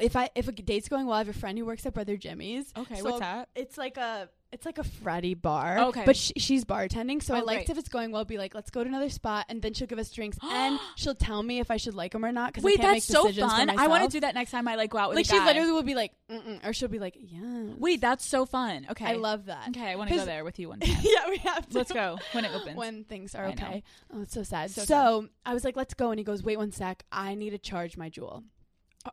if I if a date's going well, I have a friend who works at Brother Jimmy's. Okay, So what's that? It's like a it's like a fratty bar. Okay. but sh- she's bartending, so I Oh, liked great. if it's going well, be like, let's go to another spot, and then she'll give us drinks, <gasps> and she'll tell me if I should like them or not. Because Wait, I can't that's so fun. I want to do that next time I like go out with Like she literally will be like, Mm-mm, or she'll be like, yeah. Wait, that's so fun. Okay. I love that. Okay, I want to go there with you one <laughs> time. yeah, we have to. Let's go when it opens. when things are I know. okay. Oh, it's so sad. So So, I was like, let's go. And he goes, wait one sec. I need to charge my Juul.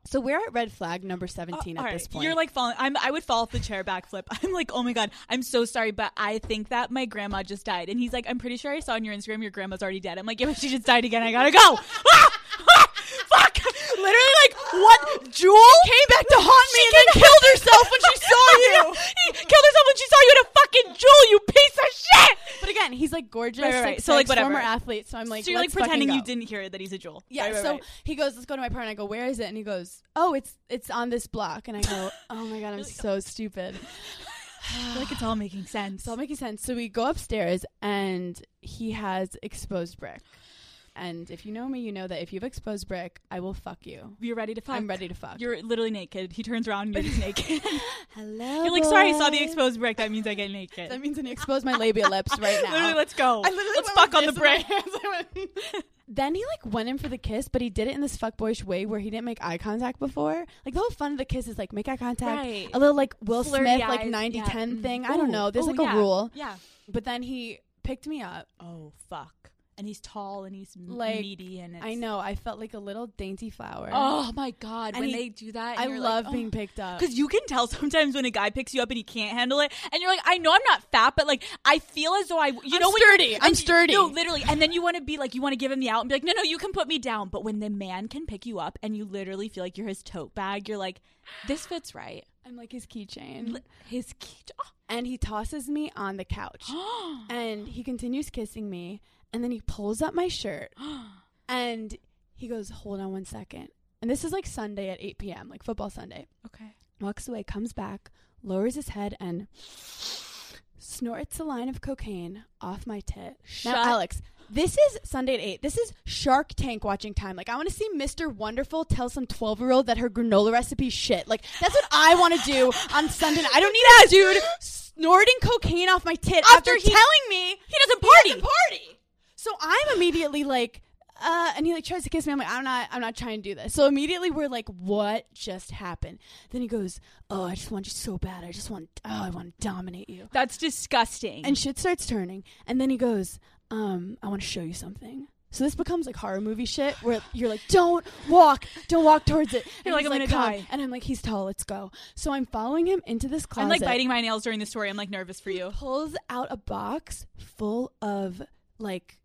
So we're at red flag number 17 Uh, at all this point. You're like falling. I'm. I would fall off the chair backflip. <laughs> I'm like, oh my god. I'm so sorry, but I think that my grandma just died. And he's like, I'm pretty sure I saw on your Instagram your grandma's already dead. I'm like, yeah, but she just died again. I gotta go. <laughs> Ah! Ah! Fuck. Literally, like what? Jewel came back to haunt me and then killed herself when she saw you. he killed herself when she saw you in a fucking Juul. You piece of shit. but again, he's like gorgeous, Right, right, like, right. So, like, sex, former athlete. So I'm like, so you're like pretending you didn't hear that he's a Juul. Yeah. So he goes, let's go to my partner. I go, where is it? And he goes, oh, it's it's on this block. And I go, <laughs> oh my god, I'm so stupid. <laughs> I feel like it's all making sense. It's all making sense. So we go upstairs, and he has exposed brick. And if you know me, you know that if you have exposed brick, I will fuck you. You're ready to fuck. I'm ready to fuck. You're literally naked. He turns around and you're just naked. Hello. <laughs> <laughs> You're like, sorry, I saw the exposed brick. That means I get naked. That means I expose my labia lips right <laughs> now. Literally, let's go. I literally let's fuck on the brick. hands. I went- then he like went in for the kiss, but he did it in this fuckboyish way where he didn't make eye contact before. Like the whole fun of the kiss is like make eye contact, Right. a little like Will Flirty Smith like eyes, 90 yeah. 10 Mm. thing. I don't know. There's Ooh, like a yeah. rule. Yeah. But then he picked me up. Oh fuck. And he's tall and he's Like, meaty and it's, I know. I felt like a little dainty flower. Oh my god, And when he- they do that, I love being picked. picked up. Because you can tell <laughs> sometimes when a guy picks you up and he can't handle it, and you're like, I know I'm not fat, but like I feel as though I, you I'm know, when- sturdy. I'm and- sturdy. No, literally, and then you want to be like, you want to give him the out and be like, no, no, you can put me down. But when the man can pick you up and you literally feel like you're his tote bag, you're like, this fits right. I'm like his keychain. His key. Oh. and he tosses me on the couch. <gasps> and he continues kissing me. And then he pulls up my shirt. <gasps> and he goes, Hold on one second. And this is like Sunday at 8 p.m., like football Sunday. okay. Walks away, comes back, lowers his head, and snorts a line of cocaine off my tit. Shut- now, Alex, this is Sunday at 8. This is Shark Tank watching time. Like, I want to see Mr. Wonderful tell some 12 year old that her granola recipe shit. Like, that's what I want to do on Sunday night. I don't need that dude snorting cocaine off my tit after, After he- telling me He doesn't he doesn't party. So I'm immediately like, uh, and he like tries to kiss me. I'm like, I'm not, I'm not trying to do this. So immediately we're like, what just happened? Then he goes, oh, I just want you so bad. I just want, oh, I want to dominate you. That's disgusting. And shit starts turning. And then he goes, um, I want to show you something. So this becomes like horror movie shit where you're like, don't walk, don't walk towards it. <laughs> And You're like, "I'm gonna "Come." die. And I'm like, he's tall, let's go. So I'm following him into this closet I'm like biting my nails during the story. I'm like nervous for you. pulls out a box full of like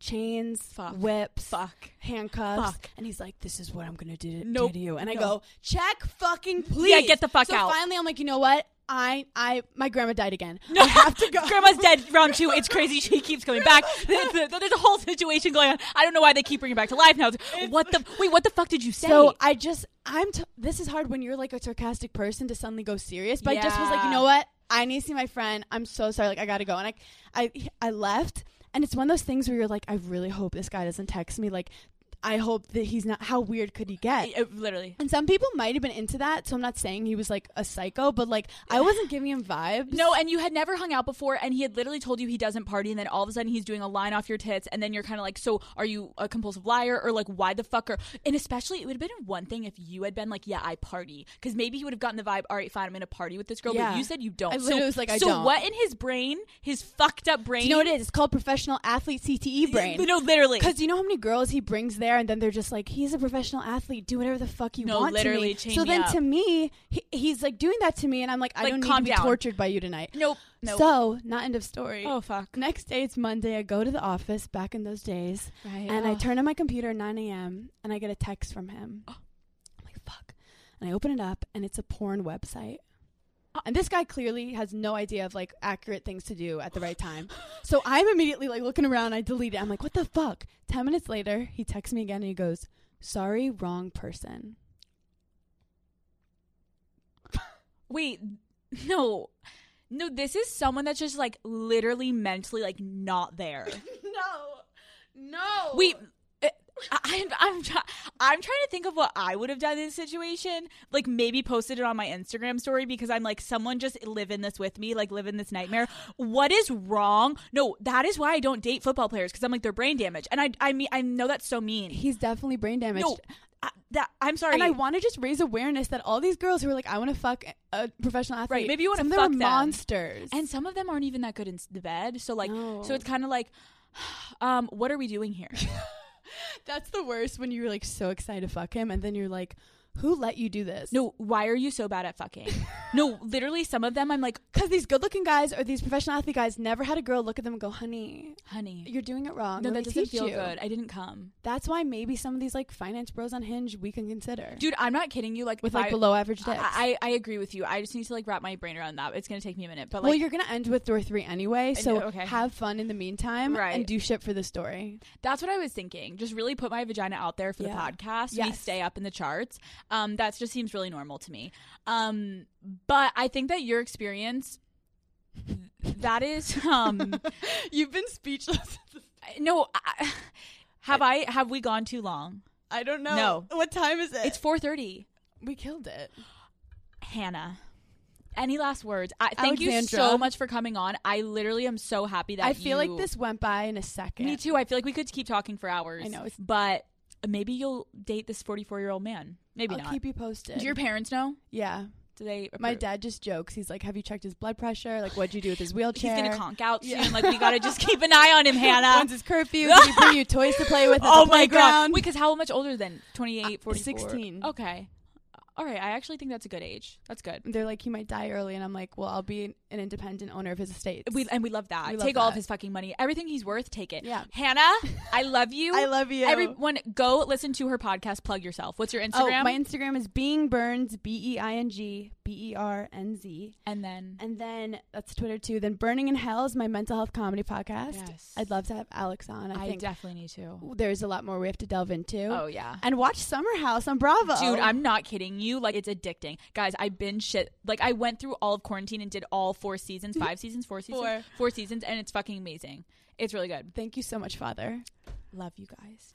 chains, Fuck. whips, Fuck. handcuffs, Fuck. and he's like, "This is what I'm gonna do to, do Nope. to you." And I No. go, "Check, fucking please." Yeah, get the fuck so out. finally, I'm like, you know what? I, I, my grandma died again. <laughs> I have to go. Grandma's dead. <laughs> Round two. It's crazy. She keeps coming back. <laughs> There's a, there's a whole situation going on. I don't know why they keep bringing her back to life now. What the wait? What the fuck did you say? So I just, I'm. T- this is hard when you're like a sarcastic person to suddenly go serious. But I just was like, you know what? I need to see my friend. I'm so sorry. Like I gotta go. And I, I, I left. And it's one of those things where you're like, I really hope this guy doesn't text me. Like, I hope that he's not. How weird could he get? It- uh, literally. And some people might have been into that, so I'm not saying he was like a psycho, but like I wasn't giving him vibes. No, and you had never hung out before, and he had literally told you he doesn't party, and then all of a sudden he's doing a line off your tits, and then you're kind of like, so are you a compulsive liar, or like why the fuck are? And especially, it would have been one thing if you had been like, yeah, I party, because maybe he would have gotten the vibe, all right, fine, I'm gonna party with this girl, Yeah. but you said you don't. I so, was like, I so don't. what in his brain, his fucked up brain? Do you know what it is? It's called professional athlete CTE brain. No, literally. Because you know how many girls he brings there, and then they're just like, he's a professional athlete. Do whatever the fuck you No, want literally, to me. So me then up. to me, he, he's like doing that to me, and I'm like, I Like, don't need to be down. tortured by you tonight. Nope. Nope. So not end of story. oh fuck. Next day, it's Monday. I go to the office back in those days, Right. and I oh. turn on my computer at 9 a.m. and I get a text from him. <gasps> I'm like, fuck. And I open it up, and it's a porn website. And this guy clearly has no idea of like accurate things to do at the right time. So I'm immediately like looking around. I delete it. I'm like, what the fuck? Ten minutes later, he texts me again and he goes, "Sorry, wrong person." <laughs> Wait, no. No, this is someone that's just like literally mentally like not there. <laughs> no, no. Wait, uh, I, I'm I'm, try- I'm trying to think of what I would have done in this situation. Like maybe posted it on my Instagram story because I'm like someone just live in this with me, like live in this nightmare. What is wrong? No, that is why I don't date football players because I'm like they're brain damaged, and I I mean I know that's so mean. He's definitely brain damaged. no, I, that I'm sorry. And I want to just raise awareness that all these girls who are like, I want to fuck a professional athlete. Right, maybe you some of fuck them monsters. and some of them aren't even that good in the bed. So like, No. so it's kind of like, <sighs> um, what are we doing here? <laughs> that's the worst when you're like so excited to fuck him, and then you're like, who let you do this? No, why are you so bad at fucking? no, literally, some of them I'm like, because these good-looking guys or these professional athlete guys never had a girl look at them and go, "Honey, honey, you're doing it wrong." no, Let that doesn't teach feel you." good. I didn't come, That's why maybe some of these like finance bros on Hinge we can consider dude. I'm not kidding you. Like with like I, below average dicks. I, I I agree with you. I just need to like wrap my brain around that. It's gonna take me a minute, but well, you're gonna end with door three anyway, so know, okay. have fun in the meantime Right. and do shit for the story. that's what I was thinking. Just really put my vagina out there for Yeah. the podcast. We stay up in the charts. Um, that just seems really normal to me. Um, but I think that your experience, that is um. <laughs> You've been speechless. <laughs> No, I, have I have we gone too long? I don't know. No. What time is it? It's 4:30. we killed it. Hannah. Any last words? I, thank you so much for coming on. I literally am so happy that I feel like this went by in a second. Me too. I feel like we could keep talking for hours. I know, but maybe you'll date this 44 year old man. Maybe I'll not. keep you posted. Do your parents know? yeah. Do they? My dad just jokes. He's like, "Have you checked his blood pressure? Like, what'd you do with his wheelchair? <laughs> He's gonna conk out soon. Yeah. Like we gotta just <laughs> keep an eye on him, Hannah. When's his curfew? Did he bring you <laughs> toys to play with at oh the my god! Wait, because how much older than 28, Uh, 44? 16. Okay. All right. I actually think that's a good age. That's good. They're like, he might die early, and I'm like, well, I'll be an independent owner of his estate. We and we love that. We love take all of his fucking money. Everything he's worth, take it. Yeah. Hannah, <laughs> I love you. I love you. Everyone, go listen to her podcast. Plug yourself. What's your oh, Instagram? Oh, my Instagram is being Bernz, B E I N G B E R N Z. and then And then that's Twitter too. Then Berning in Hell is my mental health comedy podcast. Yes. I'd love to have Alex on. I, I, think definitely need to. there's a lot more we have to delve into. Oh yeah. And watch Summer House on Bravo. Dude, I'm not kidding you. Like it's addicting, guys. I binge shit. Like I went through all of quarantine and did all four seasons, five <laughs> seasons, four seasons, Four. four seasons, and it's fucking amazing. It's really good. Thank you so much, Father. Love you guys.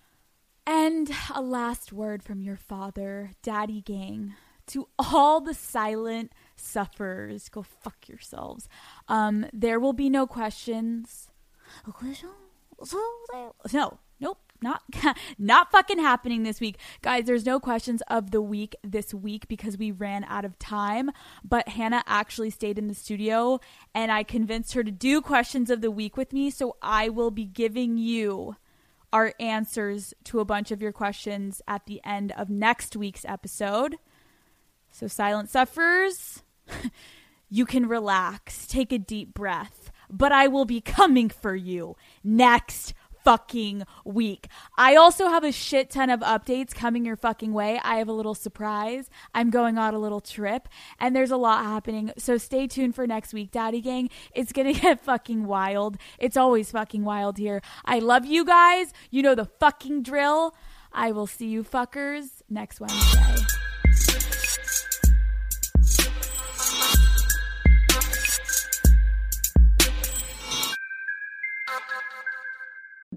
And a last word from your father, Daddy Gang, to all the silent sufferers. Go fuck yourselves. Um, there will be no questions. No, nope, not <laughs> not fucking happening this week, guys. There's no questions of the week this week because we ran out of time. But Hannah actually stayed in the studio, and I convinced her to do questions of the week with me. So I will be giving you our answers to a bunch of your questions at the end of next week's episode. So, silent sufferers, <laughs> you can relax, take a deep breath, but I will be coming for you next fucking week. I also have a shit ton of updates coming your fucking way. I have a little surprise. I'm going on a little trip and there's a lot happening. So stay tuned for next week, Daddy Gang. It's going <laughs> to get fucking wild. It's always fucking wild here. I love you guys. You know the fucking drill. I will see you fuckers next Wednesday.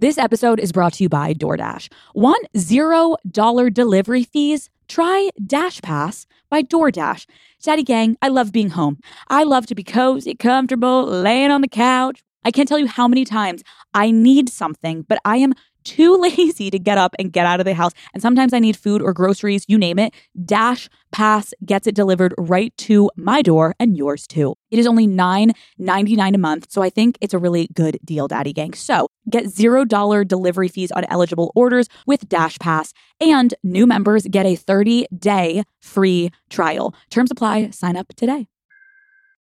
This episode is brought to you by DoorDash. Want zero dollar delivery fees? Try Dash Pass by DoorDash. Daddy Gang, I love being home. I love to be cozy, comfortable, laying on the couch. I can't tell you how many times I need something, but I am too <laughs> lazy to get up and get out of the house. And sometimes I need food or groceries, you name it. Dash Pass gets it delivered right to my door and yours too. It is only $9.99 a month, so I think it's a really good deal, Daddy Gang. So get $0 delivery fees on eligible orders with Dash Pass, and new members get a 30 day free trial. Terms apply. Sign up today.